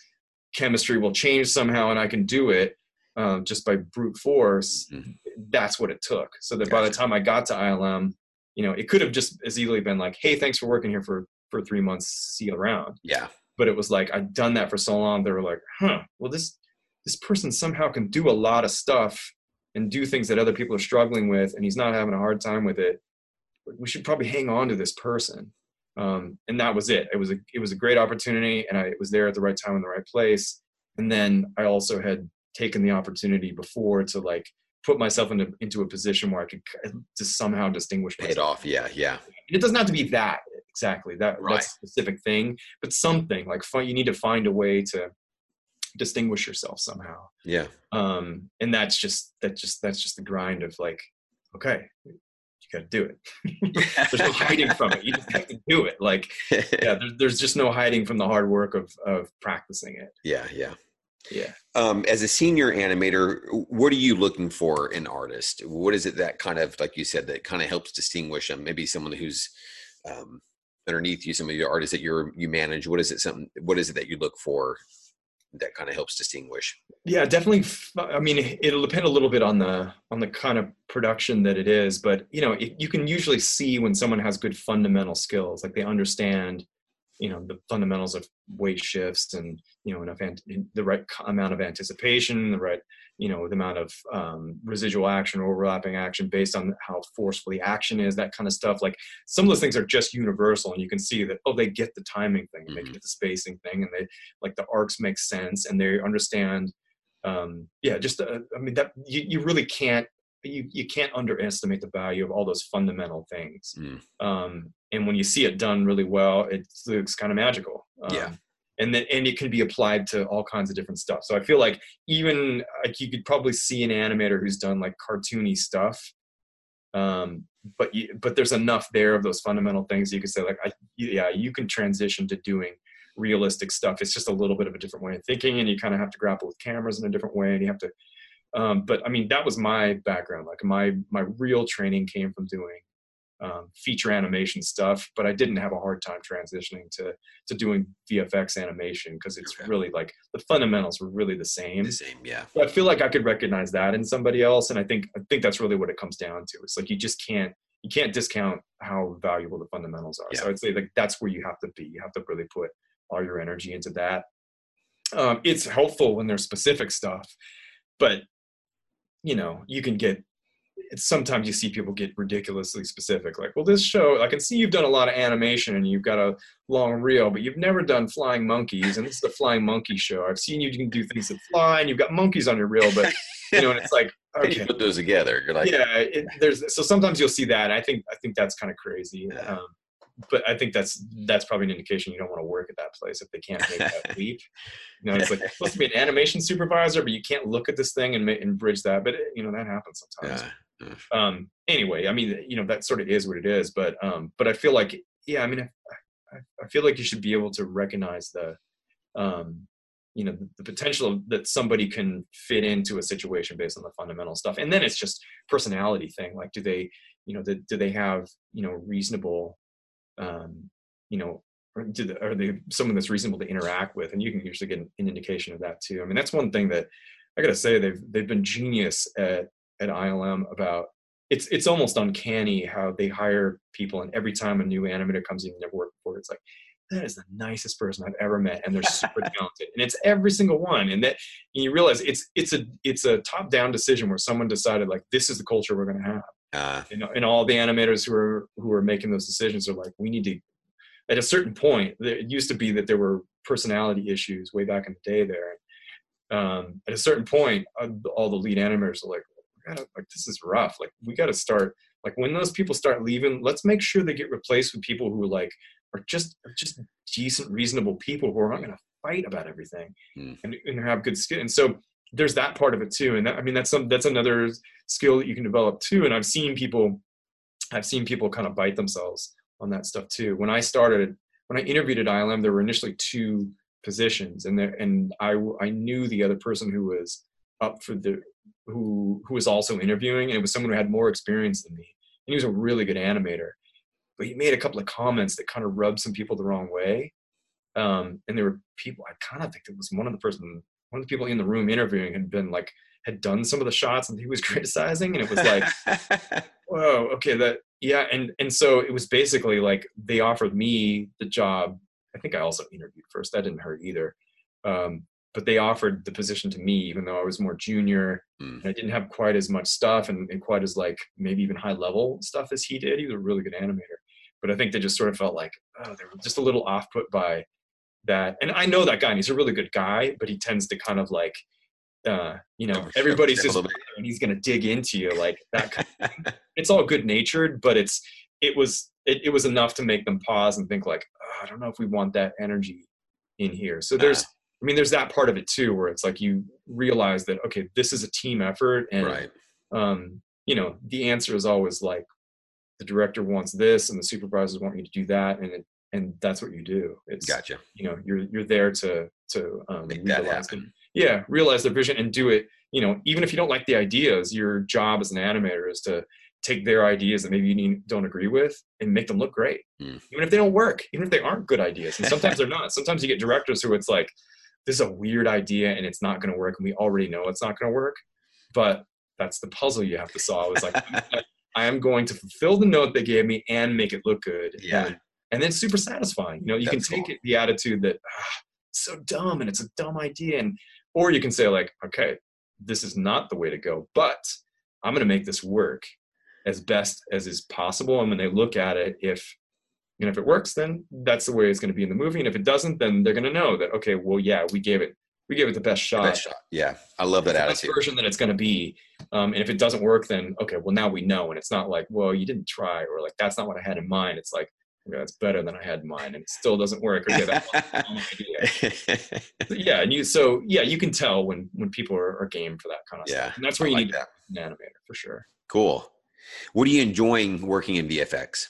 chemistry will change somehow, and I can do it um, just by brute force. Mm-hmm. That's what it took. So that gotcha. by the time I got to ILM, you know, it could have just as easily been like, hey, thanks for working here for for three months, see you around. Yeah. But it was like I'd done that for so long. They were like, huh, well this this person somehow can do a lot of stuff and do things that other people are struggling with, and he's not having a hard time with it. We should probably hang on to this person. Um, and that was it. It was a it was a great opportunity, and I was there at the right time in the right place. And then I also had taken the opportunity before to like put myself into into a position where I could just somehow distinguish. Myself. Paid off, yeah, yeah. And it doesn't have to be that exactly that right. that specific thing, but something like you need to find a way to distinguish yourself somehow. Yeah. Um, and that's just that just that's just the grind of like, okay, you got to do it. [LAUGHS] there's no hiding from it. You just have to do it. Like, [LAUGHS] yeah, there's, there's just no hiding from the hard work of of practicing it. Yeah, yeah. Yeah. Um, as a senior animator, what are you looking for in artist? What is it that kind of, like you said, that kind of helps distinguish them? Maybe someone who's um, underneath you, some of your artists that you're you manage. What is it? Something? What is it that you look for that kind of helps distinguish? Yeah, definitely. I mean, it'll depend a little bit on the on the kind of production that it is, but you know, it, you can usually see when someone has good fundamental skills, like they understand you know the fundamentals of weight shifts and you know enough the right amount of anticipation the right you know the amount of um, residual action or overlapping action based on how forceful the action is that kind of stuff like some of those things are just universal and you can see that oh they get the timing thing and they mm-hmm. get the spacing thing and they like the arcs make sense and they understand um, yeah just uh, i mean that you, you really can't you, you can't underestimate the value of all those fundamental things. Mm. Um, and when you see it done really well, it looks kind of magical. Um, yeah. And then, and it can be applied to all kinds of different stuff. So I feel like even like you could probably see an animator who's done like cartoony stuff. Um, but you, but there's enough there of those fundamental things you could say like, I, yeah, you can transition to doing realistic stuff. It's just a little bit of a different way of thinking, and you kind of have to grapple with cameras in a different way, and you have to um, but I mean, that was my background. Like my my real training came from doing um, feature animation stuff, but I didn't have a hard time transitioning to to doing VFX animation because it's okay. really like the fundamentals were really the same. The same, yeah. But I feel like I could recognize that in somebody else, and I think I think that's really what it comes down to. It's like you just can't you can't discount how valuable the fundamentals are. Yeah. So I'd say like that's where you have to be. You have to really put all your energy into that. Um, it's helpful when there's specific stuff, but you know you can get it's sometimes you see people get ridiculously specific like well this show i can see you've done a lot of animation and you've got a long reel but you've never done flying monkeys and this is the flying monkey show i've seen you can do things that fly and you've got monkeys on your reel but you know and it's like [LAUGHS] okay you put those together you're like yeah it, there's so sometimes you'll see that i think i think that's kind of crazy yeah. um, but I think that's that's probably an indication you don't want to work at that place if they can't make that [LAUGHS] leap. You know, it's like supposed to be an animation supervisor, but you can't look at this thing and and bridge that. But you know that happens sometimes. Yeah. Um, anyway, I mean, you know, that sort of is what it is. But um, but I feel like, yeah, I mean, I, I feel like you should be able to recognize the, um, you know, the, the potential that somebody can fit into a situation based on the fundamental stuff, and then it's just personality thing. Like, do they, you know, do, do they have, you know, reasonable um, you know, the, are they someone that's reasonable to interact with? And you can usually get an, an indication of that too. I mean, that's one thing that I got to say they've they've been genius at at ILM about. It's it's almost uncanny how they hire people, and every time a new animator comes in, never worked before, it's like that is the nicest person I've ever met, and they're super [LAUGHS] talented, and it's every single one. And that and you realize it's it's a it's a top down decision where someone decided like this is the culture we're going to have. Uh, and, and all the animators who are who are making those decisions are like, we need to. At a certain point, it used to be that there were personality issues way back in the day there. Um, at a certain point, uh, all the lead animators are like, gotta, like this is rough. Like we got to start. Like when those people start leaving, let's make sure they get replaced with people who like are just are just decent, reasonable people who are not going to fight about everything mm. and, and have good skin. And so there's that part of it too. And that, i mean that's some that's another skill that you can develop too. And i've seen people i've seen people kind of bite themselves on that stuff too. When i started when i interviewed at ilm there were initially two positions and there and i i knew the other person who was up for the who who was also interviewing and it was someone who had more experience than me. And he was a really good animator but he made a couple of comments that kind of rubbed some people the wrong way. Um, and there were people i kind of think it was one of the person one of the people in the room interviewing had been like had done some of the shots and he was [LAUGHS] criticizing and it was like [LAUGHS] whoa okay that yeah and and so it was basically like they offered me the job. I think i also interviewed first. That didn't hurt either. Um, but they offered the position to me even though i was more junior mm. and i didn't have quite as much stuff and, and quite as like maybe even high level stuff as he did. He was a really good animator. But i think they just sort of felt like oh they were just a little off put by that and i know that guy and he's a really good guy but he tends to kind of like uh you know everybody's just and he's gonna dig into you like that kind of [LAUGHS] it's all good natured but it's it was it, it was enough to make them pause and think like oh, i don't know if we want that energy in here. So there's uh, i mean there's that part of it too where it's like you realize that okay this is a team effort and right. um you know the answer is always like the director wants this and the supervisors want you to do that and it, and that's what you do. It's gotcha. You know, you're you're there to to um, make that happen. yeah, realize their vision and do it. You know, even if you don't like the ideas, your job as an animator is to take their ideas that maybe you need, don't agree with and make them look great, mm. even if they don't work, even if they aren't good ideas. And sometimes they're not. Sometimes you get directors who it's like, this is a weird idea and it's not going to work, and we already know it's not going to work, but that's the puzzle you have to solve. It's like [LAUGHS] I am going to fulfill the note they gave me and make it look good. Yeah. And and then super satisfying. You know, you That's can take cool. it the attitude that ah, it's so dumb and it's a dumb idea, and or you can say like, okay, this is not the way to go, but I'm going to make this work as best as is possible. And when they look at it, if you know if it works, then that's the way it's going to be in the movie, and if it doesn't, then they're going to know that okay, well, yeah, we gave it we gave it the best shot. Best shot. Yeah, I love that attitude. Best version that it's going to be. Um, and if it doesn't work, then okay, well now we know, and it's not like, well, you didn't try, or like that's not what I had in mind. It's like, yeah, it's better than I had in mind, and it still doesn't work. Or yeah, idea. yeah, and you so yeah, you can tell when when people are, are game for that kind of yeah, stuff. And that's where I you like need that. an animator for sure. Cool. What are you enjoying working in VFX?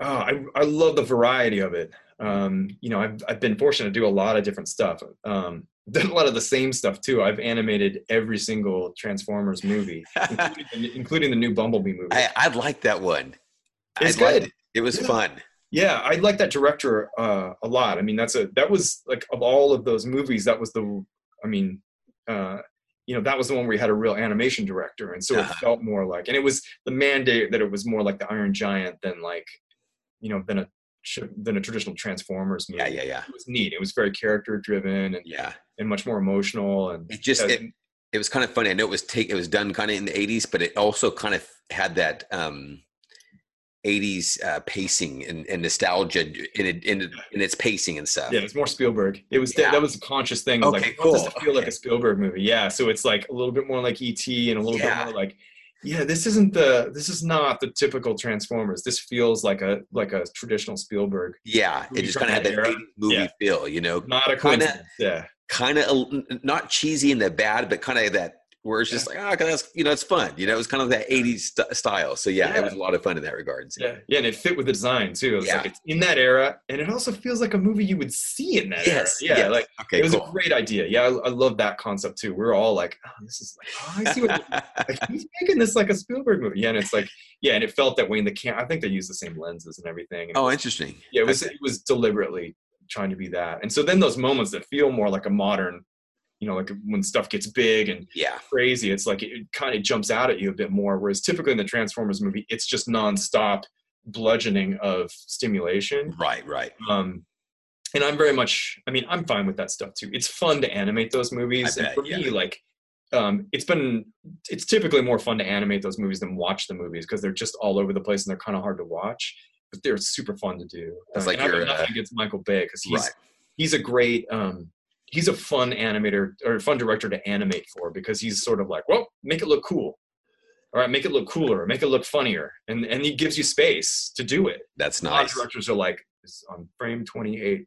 Oh, I I love the variety of it. Um, you know, I've I've been fortunate to do a lot of different stuff. Um, done [LAUGHS] a lot of the same stuff too. I've animated every single Transformers movie, [LAUGHS] including, including the new Bumblebee movie. I, I like that one. It's I good. It was yeah. fun. Yeah, I like that director uh, a lot. I mean, that's a that was like of all of those movies, that was the. I mean, uh, you know, that was the one where we had a real animation director, and so uh-huh. it felt more like, and it was the mandate that it was more like the Iron Giant than like, you know, than a than a traditional Transformers movie. Yeah, yeah, yeah. It was neat. It was very character driven and yeah, and much more emotional and it just it, it was kind of funny. I know it was take it was done kind of in the '80s, but it also kind of had that um, '80s uh, pacing and, and nostalgia in, it, in in its pacing and stuff. Yeah, it's more Spielberg. It was Yeah. that was a conscious thing. Okay, like, does cool. it feel like a Spielberg movie? Yeah, so it's like a little bit more like ET and a little Yeah. bit more like, yeah, this isn't the this is not the typical Transformers. This feels like a like a traditional Spielberg. Yeah, it just kind of had that that era. 80s movie Yeah. feel, you know, Not a Kinda- Yeah, kind of not cheesy in the bad, but kind of that where it's just like, oh, that's you know, it's fun. You know, it was kind of that '80s st- style. So yeah, Yeah. it was a lot of fun in that regard. So, yeah, yeah, and it fit with the design too. It's Yeah. like it's in that era, and it also feels like a movie you would see in that Yes, era. Yeah, yes. like Okay, it was cool. a great idea. Yeah, I, I love that concept too. We're all like, oh, this is like, oh, I see what [LAUGHS] like he's making this like a Spielberg movie. Yeah, and it's like, yeah, and it felt that way in the cam. I think they used the same lenses and everything. And oh, was- interesting. yeah, it was Okay. it was deliberately trying to be that. And so then those moments that feel more like a modern, you know, like when stuff gets big and Yeah, crazy, it's like it kind of jumps out at you a bit more. Whereas typically in the Transformers movie, it's just nonstop bludgeoning of stimulation. right, right. Um, and I'm very much, I mean, I'm fine with that stuff too. It's fun to animate those movies. And for yeah. me, like, um, it's been, it's typically more fun to animate those movies than watch the movies because they're just all over the place and they're kind of hard to watch, but they're super fun to do. It's like and I've got you're, nothing uh, against Michael Bay because he's, Right. he's a great, um, he's a fun animator or fun director to animate for because he's sort of like, well, make it look cool. All right, make it look cooler, make it look funnier, and and he gives you space to do it. That's nice. directors are like "It's on frame 28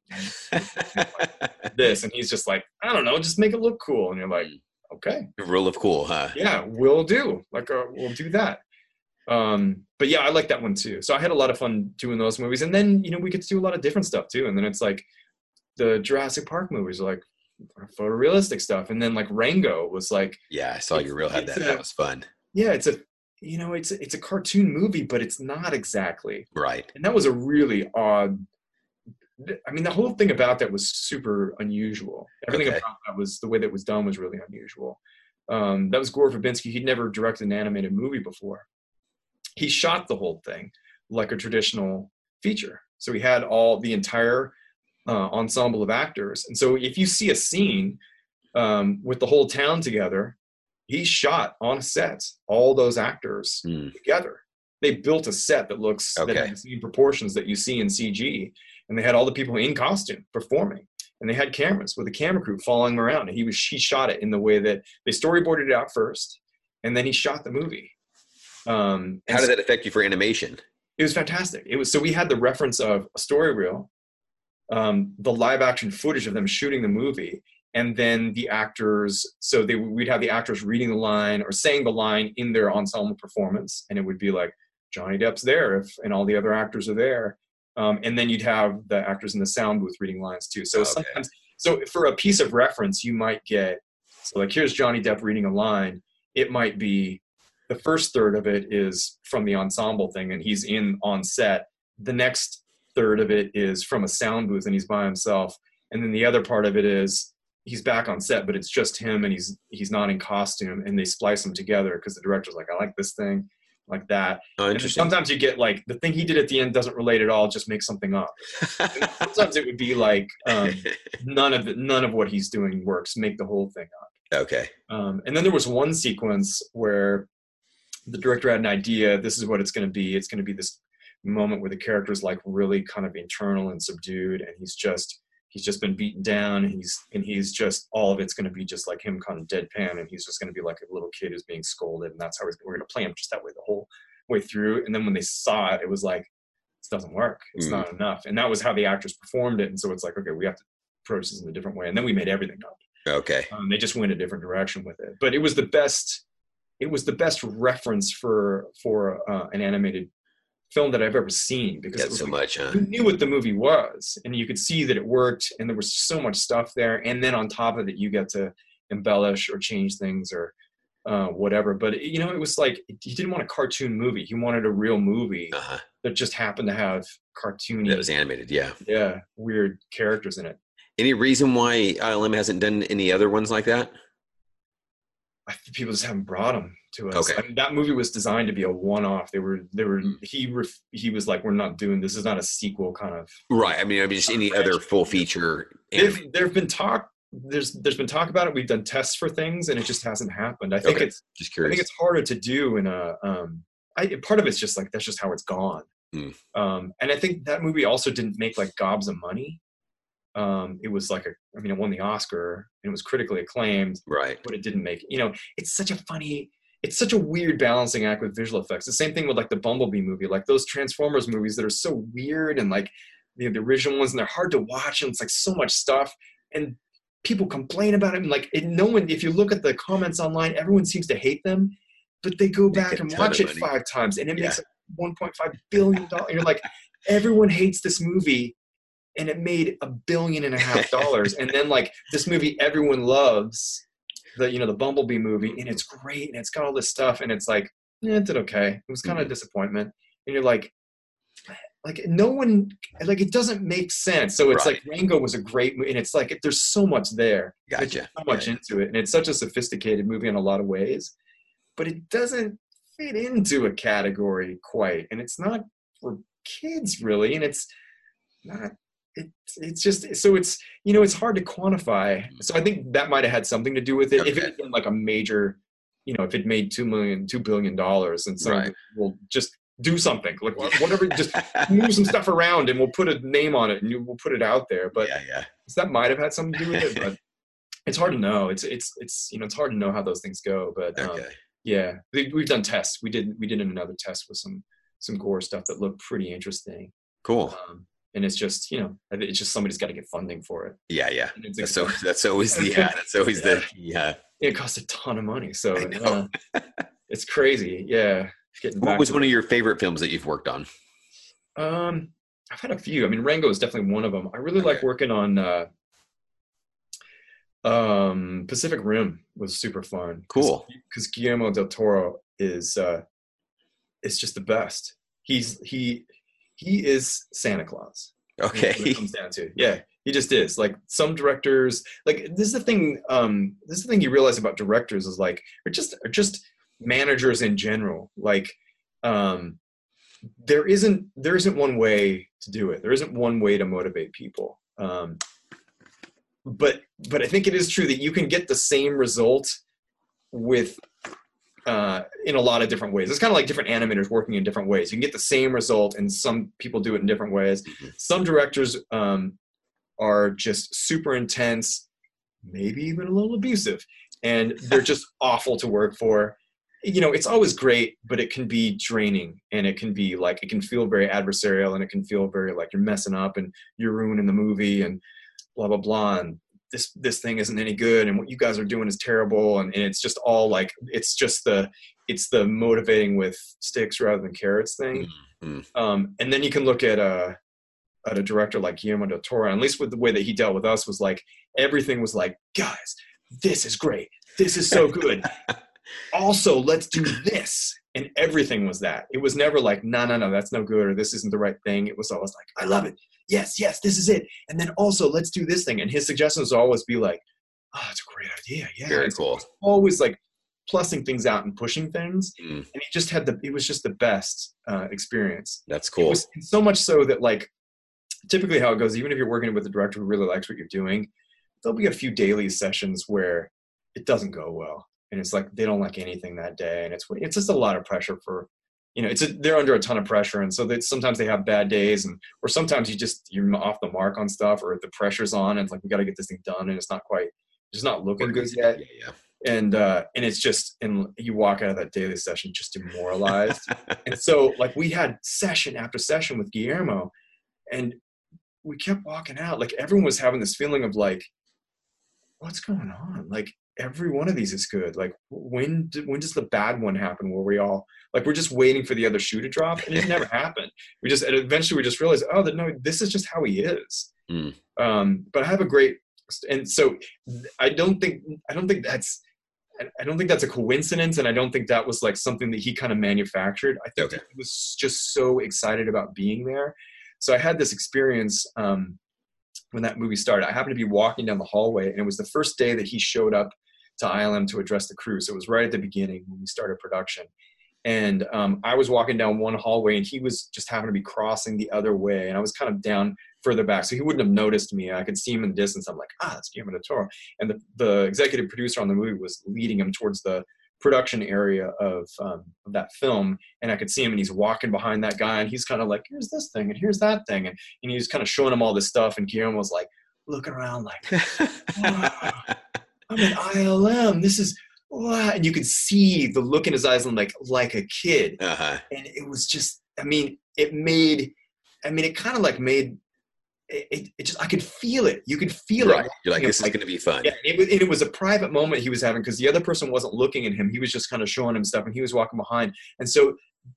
[LAUGHS] this and he's just like i don't know just make it look cool. And you're like okay. Rule of cool, huh? yeah we'll do. Like uh, we'll do that. Um but yeah i like that one too. So i had a lot of fun doing those movies. And then you know we get to do a lot of different stuff too. And then it's like the jurassic park movies are like photorealistic stuff and then like rango was like Yeah, I saw your reel had that. a- That was fun. yeah it's a you know it's a, it's a cartoon movie but it's not exactly Right. and that was a really odd i mean the whole thing about that was super unusual everything Okay. about that was the way that it was done was really unusual um, that was gore verbinski he'd never directed an animated movie before he shot the whole thing like a traditional feature so he had all the entire uh, ensemble of actors and so if you see a scene um, with the whole town together he shot on a set all those actors Hmm. together. They built a set that looks that Okay. the same proportions that you see in CG, and they had all the people in costume performing, and they had cameras with a camera crew following him around. And he was he shot it in the way that they storyboarded it out first, and then he shot the movie. Um, How so- did that affect you for animation? it was fantastic. It was so we had the reference of a story reel, um, the live action footage of them shooting the movie, and then the actors. So they we'd have the actors reading the line or saying the line in their ensemble performance, and it would be like Johnny Depp's there, if and all the other actors are there, um, and then you'd have the actors in the sound booth reading lines too. So Okay. sometimes, so for a piece of reference, you might get so like here's Johnny Depp reading a line. It might be the first third of it is from the ensemble thing and he's in on set the next third of it is from a sound booth and he's by himself and then the other part of it is he's back on set but it's just him and he's he's not in costume and they splice them together because the director's like i like this thing like that Oh, interesting. sometimes you get like the thing he did at the end doesn't relate at all just make something up sometimes it would be like um, [LAUGHS] none of it, none of what he's doing works make the whole thing up okay. um, and then there was one sequence where the director had an idea. This is what it's going to be. It's going to be this moment where the character is like really kind of internal and subdued, and he's just he's just been beaten down. And he's and he's just all of it's going to be just like him kind of deadpan, and he's just going to be like a little kid who's being scolded, and that's how we're, going to play him just that way the whole way through. And then when they saw it, it was like this doesn't work. It's Mm. not enough. And that was how the actors performed it. And so it's like okay, we have to approach this in a different way. And then we made everything up. Okay. Um, they just went a different direction with it. But it was the best. It was the best reference for for uh, an animated film that I've ever seen because it Got was so like, much, huh? you knew what the movie was, and you could see that it worked, and there was so much stuff there. And then on top of it, you get to embellish or change things or uh, whatever. But you know, it was like he didn't want a cartoon movie; he wanted a real movie Uh-huh. that just happened to have cartoony, That was animated, yeah. yeah, weird characters in it. Any reason why ILM hasn't done any other ones like that? I think people just haven't brought them to us. Okay. I mean, that movie was designed to be a one-off. They were, they were. Mm. He, ref, he was like, "We're not doing this. Is not a sequel kind of." Right. I mean, I mean, just any other full feature. There, there have been talk there's there's been talk about it. We've done tests for things, and it just hasn't happened. I think Okay. it's Just curious. I think it's harder to do in a. Um, I, part of it's just like that's just how it's gone. Mm. Um, and I think that movie also didn't make like gobs of money. Um, it was like a, I mean, it won the Oscar and it was critically acclaimed, right. but it didn't make. You know, it's such a funny, it's such a weird balancing act with visual effects. The same thing with like the Bumblebee movie, like those Transformers movies that are so weird and like you know, the original ones, and they're hard to watch, and it's like so much stuff, and people complain about it. And like, it, no one, if you look at the comments online, everyone seems to hate them, but they go back and watch it money. five times, and it Yeah. makes like 1.5 billion dollars. You're like, everyone hates this movie, and it made a billion and a half dollars. and then like this movie, everyone loves the you know the Bumblebee movie, and it's great, and it's got all this stuff, and it's like, eh, it did okay. It was kind of a disappointment, and you're like. Like no one, like it doesn't make sense. So it's Right. like Rango was a great movie, and it's like there's so much there. There's Gotcha. so much Yeah. into it, and it's such a sophisticated movie in a lot of ways, but it doesn't fit into a category quite, and it's not for kids really, and it's not. It's it's just so it's you know it's hard to quantify. So I think that might have had something to do with it. If it had been like a major, you know, if it made two million, two billion dollars, and so Right. will just do something like whatever, just [LAUGHS] move some stuff around, and we'll put a name on it, and we'll put it out there. But yeah, yeah. so that might have had something to do with it, but [LAUGHS] it's hard to know. It's it's it's you know it's hard to know how those things go. But um, Okay. yeah, we, we've done tests. We did we did another test with some some gore stuff that looked pretty interesting. Cool. Um, and it's just you know it's just somebody's got to get funding for it. Yeah, yeah. It's That's so. That's always the. Yeah. That's always the. [LAUGHS] Yeah. it costs a ton of money, so uh, it's crazy. Yeah, getting What was one it. of your favorite films that you've worked on? Um, I've had a few. I mean, Rango is definitely one of them. I really like working on uh, um, Pacific Rim. Was super fun. Cool. because Guillermo del Toro is uh, is just the best. He's he he is Santa Claus. Okay. it comes down to. Yeah, he just is. Like some directors, like this is the thing. Um, this is the thing you realize about directors is like, or just or just managers in general. Like, um, there isn't there isn't one way to do it. There isn't one way to motivate people. Um, but but I think it is true that you can get the same result with uh, in a lot of different ways. It's kind of like different animators working in different ways. You can get the same result, and some people do it in different ways. Mhm. Some directors um, are just super intense, maybe even a little abusive, and they're just [LAUGHS] awful to work for. You know, it's always great, but it can be draining, and it can be like it can feel very adversarial, and it can feel very like you're messing up and you're ruining the movie, and blah blah blah. And this this thing isn't any good and what you guys are doing is terrible. And, and it's just all like it's just the it's the motivating with sticks rather than carrots thing. Mm, um, and then you can look at a at a director like Guillermo del Toro. At least with the way that he dealt with us was like everything was like guys this is great. This is so good. [LAUGHS] Also let's do this. And everything was that. It was never like no no no that's no good or this isn't the right thing. It was always like i love it yes yes this is it. And then also let's do this thing. And his suggestions would always be like oh it's a great idea. Yeah Very cool. always like plussing things out and pushing things. Mm, and he just had the it was just the best uh, experience. That's cool. was so much so that like typically how it goes even if you're working with a director who really likes what you're doing there'll be a few daily sessions where it doesn't go well. And it's like they don't like anything that day. And it's it's just a lot of pressure for you know it's a, they're under a ton of pressure and so that sometimes they have bad days and or sometimes you just you're off the mark on stuff or the pressure's on and it's like we got to get this thing done and it's not quite it's not looking good yet. Yeah, yeah. and uh and it's just and you walk out of that daily session just demoralized. [LAUGHS] And so like we had session after session with Guillermo and we kept walking out. Like everyone was having this feeling of like what's going on? Like every one of these is good like when do, when does the bad one happen where we all like we're just waiting for the other shoe to drop and it never [LAUGHS] happened we just and eventually we just realized oh that no this is just how he is Mm. um but i have a great and so i don't think i don't think that's I- I don't think that's a coincidence, and I don't think that was like something that he kind of manufactured. I think Okay. he was just so excited about being there. So I had this experience um, when that movie started. I happened to be walking down the hallway, and it was the first day that he showed up to ILM to address the crew. So it was right at the beginning when we started production, and um, I was walking down one hallway, and he was just happened to be crossing the other way, and I was kind of down further back, so he wouldn't have noticed me. I could see him in the distance. I'm like, ah, that's Guillermo del Toro, and the, the executive producer on the movie was leading him towards the production area of, um, of that film and i could see him and he's walking behind that guy and he's kind of like here's this thing and here's that thing and, and he's kind of showing him all this stuff and guillermo was like looking around like [LAUGHS] i'm in ilm this is wow. and you could see the look in his eyes and like like a kid Uh-huh. and it was just i mean it made i mean it kind of like made it, it, just i could feel it you could feel Right. it You're like, Like, this is going to be fun. yeah, it was, it was a private moment he was having because the other person wasn't looking at him. He was just kind of showing him stuff, and he was walking behind. And so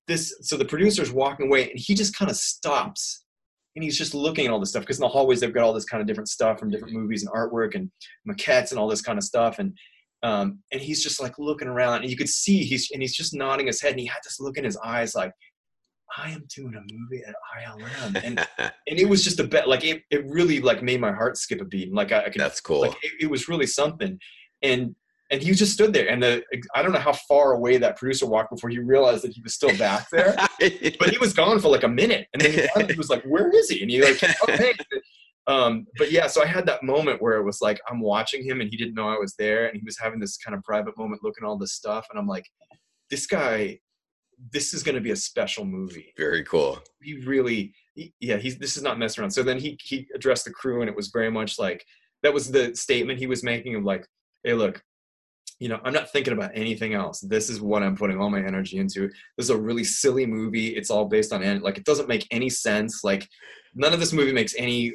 this, so the producer's walking away, and he just kind of stops, and he's just looking at all this stuff because in the hallways they've got all this kind of different stuff from different movies and artwork and maquettes and all this kind of stuff, and um, and he's just like looking around, and you could see he's and he's just nodding his head, and he had this look in his eyes like. I am doing a movie at ILM, and [LAUGHS] and it was just a bet. Like it, it really like made my heart skip a beat. And like I, I could That's cool. like it, it was really something and and he just stood there and the i don't know how far away that producer walked before he realized that he was still back there [LAUGHS] but he was gone for like a minute and then he, he was like where is he? And he like oh, [LAUGHS] um but yeah so i had that moment where it was like i'm watching him and he didn't know i was there and he was having this kind of private moment looking at all this stuff and i'm like this guy this is going to be a special movie. Very cool. he really he, yeah he's this is not messing around. So then he he addressed the crew and it was very much like that was the statement he was making of like hey look you know i'm not thinking about anything else. This is what i'm putting all my energy into. This is a really silly movie. It's all based on like it doesn't make any sense. Like none of this movie makes any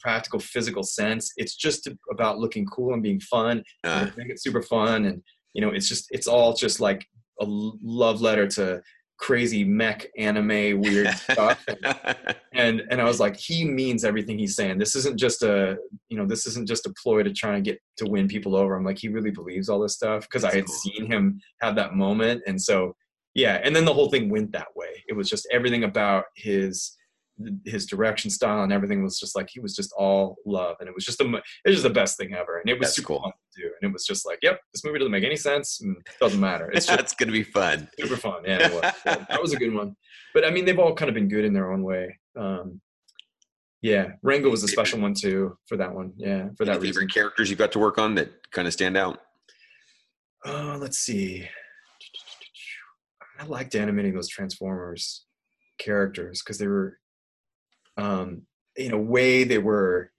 practical physical sense. It's just about looking cool and being fun. Uh, and make it super fun. And you know it's just it's all just like a love letter to crazy mech anime weird stuff. [LAUGHS] And and i was like he means everything he's saying. This isn't just a you know this isn't just a ploy to try and get to win people over. I'm like he really believes all this stuff because i had seen him have that moment. And so yeah. And then the whole thing went that way. It was just everything about his his direction style and everything was just like he was just all love and it was just the it was just the best thing ever and it was That's super cool. fun to do and it was just like yep this movie doesn't make any sense and it doesn't matter it's just to be fun. super fun. Yeah, it was. That was a good one. But I mean, they've all kind of been good in their own way. Um, yeah, Rango was a special one too for that one. Yeah, for that Any reason. favorite characters you got to work on that kind of stand out? Oh, let's see. I liked animating those Transformers characters because they were, um, in a way, they were.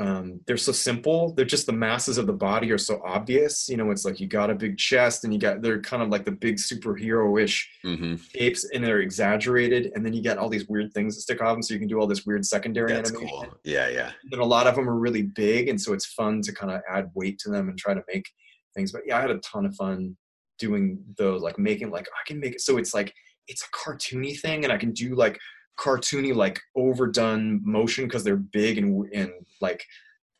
Um, they're so simple. They're just the masses of the body are so obvious. You know, it's like you got a big chest, and you got they're kind of like the big superhero-ish hmm shapes and they're exaggerated and then you get all these weird things that stick off them so you can do all this weird secondary That's animation cool. Yeah, yeah. and a lot of them are really big and so it's fun to kind of add weight to them and try to make things but yeah i had a ton of fun doing those like making like i can make it so it's like it's a cartoony thing and i can do like cartoony like overdone motion because they're big and and like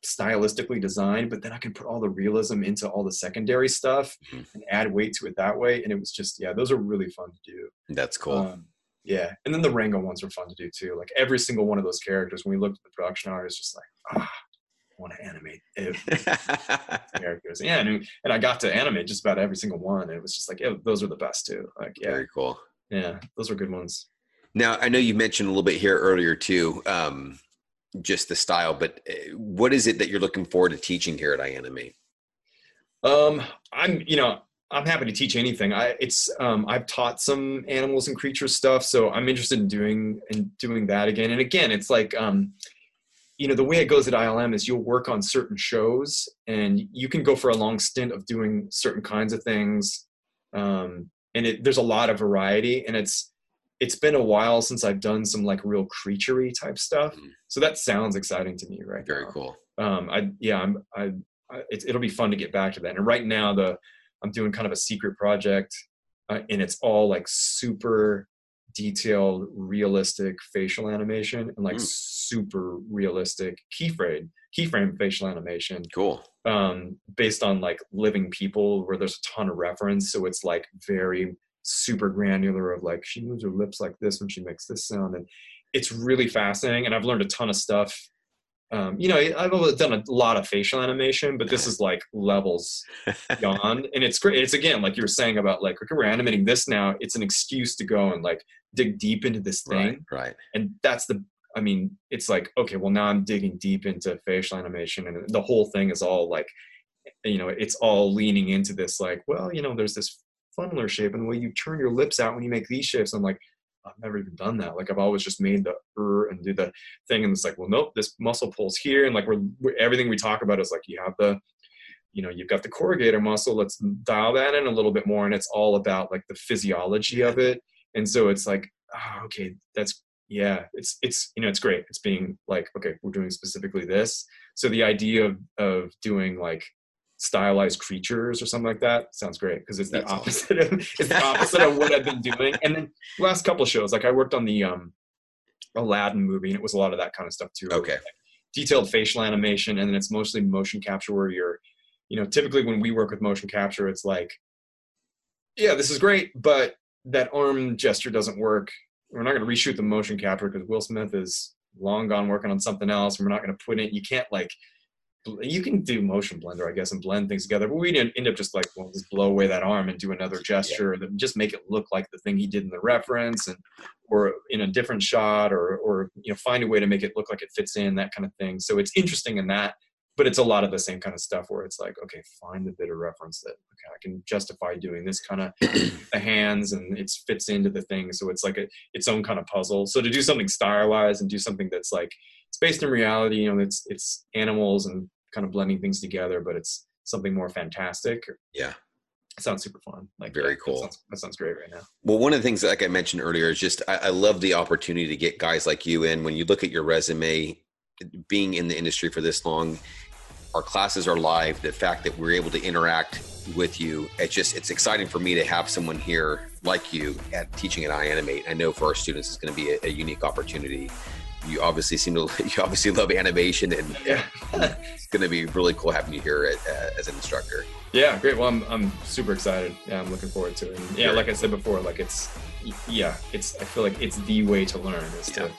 stylistically designed but then i can put all the realism into all the secondary stuff Mhm. and add weight to it that way and it was just yeah those are really fun to do That's cool. um, yeah, and then the Rango ones were fun to do too. Like every single one of those characters, when we looked at the production art, it's just like, ah, I want to animate [LAUGHS] characters. Yeah, and, and I got to animate just about every single one. And it was just like, yeah, those are the best too. Like, yeah, Very cool. yeah, those were good ones. Now, I know you mentioned a little bit here earlier too, um, just the style, but uh, what is it that you're looking forward to teaching here at iAnimate? Um, I'm, you know, I'm happy to teach anything. I, it's, um, I've taught some animals and creatures stuff, so I'm interested in doing in doing that again. And again, it's like, um, you know, the way it goes at ILM is you'll work on certain shows, and you can go for a long stint of doing certain kinds of things. Um, and it, there's a lot of variety, and it's it's been a while since I've done some like real creaturey type stuff. Mm. So that sounds exciting to me right Very now cool. um, I yeah, I'm I, I it, it'll be fun to get back to that. And right now, the I'm doing kind of a secret project, uh, and it's all like super detailed, realistic facial animation and like Mm. super realistic keyframe keyframe facial animation Cool. um, based on like living people where there's a ton of reference. So it's like very super granular of like she moves her lips like this when she makes this sound. And it's really fascinating. And I've learned a ton of stuff um, you know, I've done a lot of facial animation, but this [LAUGHS] is like levels beyond, and it's great. It's again, like you were saying about like, okay, we're animating this now. It's an excuse to go and like dig deep into this thing, right? right. And that's the, I mean, it's like, okay, well now I'm digging deep into facial animation, and the whole thing is all like, you know, it's all leaning into this, like, well, you know, there's this funneler shape, and the way you turn your lips out when you make these shapes, I'm like, I've never even done that. Like I've always just made the er and do the thing, and it's like, well, nope, this muscle pulls here, and like we're, we're everything we talk about is like you have the, you know, you've got the corrugator muscle. Let's dial that in a little bit more, and it's all about like the physiology of it. And so it's like, oh, okay, that's yeah, it's it's you know it's great. It's being like, okay, we're doing specifically this. So the idea of of doing like stylized creatures or something like that sounds great because it's the That's opposite of it's the opposite of what I've been doing. And then last couple shows, like I worked on the um Aladdin movie, and it was a lot of that kind of stuff too. Okay. Like detailed facial animation, and then it's mostly motion capture where you're, you know, typically when we work with motion capture, it's like, yeah, this is great, but that arm gesture doesn't work. We're not going to reshoot the motion capture because Will Smith is long gone working on something else, and we're not going to put it. You can't like you can do motion blender, I guess, and blend things together. But we didn't end up just like, well, just blow away that arm and do another gesture, yeah. and just make it look like the thing he did in the reference, and or in a different shot, or or you know, find a way to make it look like it fits in, that kind of thing. So it's interesting in that, but it's a lot of the same kind of stuff where it's like, okay, find a bit of reference that okay, I can justify doing this kind of [COUGHS] the hands, and it fits into the thing. So it's like a its own kind of puzzle. So to do something stylized and do something that's like it's based in reality. You know, it's it's animals and kind of blending things together, but it's something more fantastic. Yeah. It sounds super fun. Like very yeah, cool. That sounds, that sounds, great right now. Well, one of the things, like I mentioned earlier, is just I, I love the opportunity to get guys like you in. When you look at your resume, being in the industry for this long, our classes are live. The fact that we're able to interact with you, it's just it's exciting for me to have someone here like you at teaching at iAnimate. I know for our students, it's going to be a, a unique opportunity you obviously seem to [LAUGHS] you obviously love animation, and yeah. [LAUGHS] it's going to be really cool having you here at, uh, as an instructor. Yeah, great. Well, I'm I'm super excited. Yeah, I'm looking forward to it. And yeah, like I said before, like it's yeah, it's I feel like it's the way to learn is yeah. to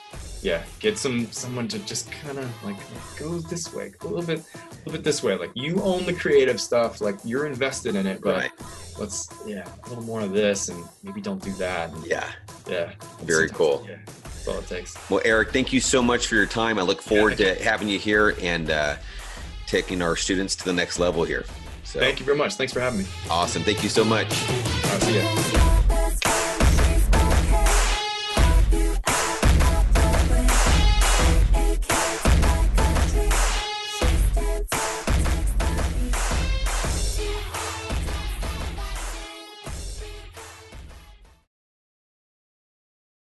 yeah get some someone to just kind of like go this way, go a little bit a little bit this way. Like you own the creative stuff, like you're invested in it, but right. let's yeah a little more of this and maybe don't do that. And, yeah, yeah, very cool. Yeah. That's all it takes. Well, Erik, thank you so much for your time. I look forward yeah, to having you here and uh, taking our students to the next level here. So, thank you very much. Thanks for having me. Awesome. Thank you so much. I'll see you.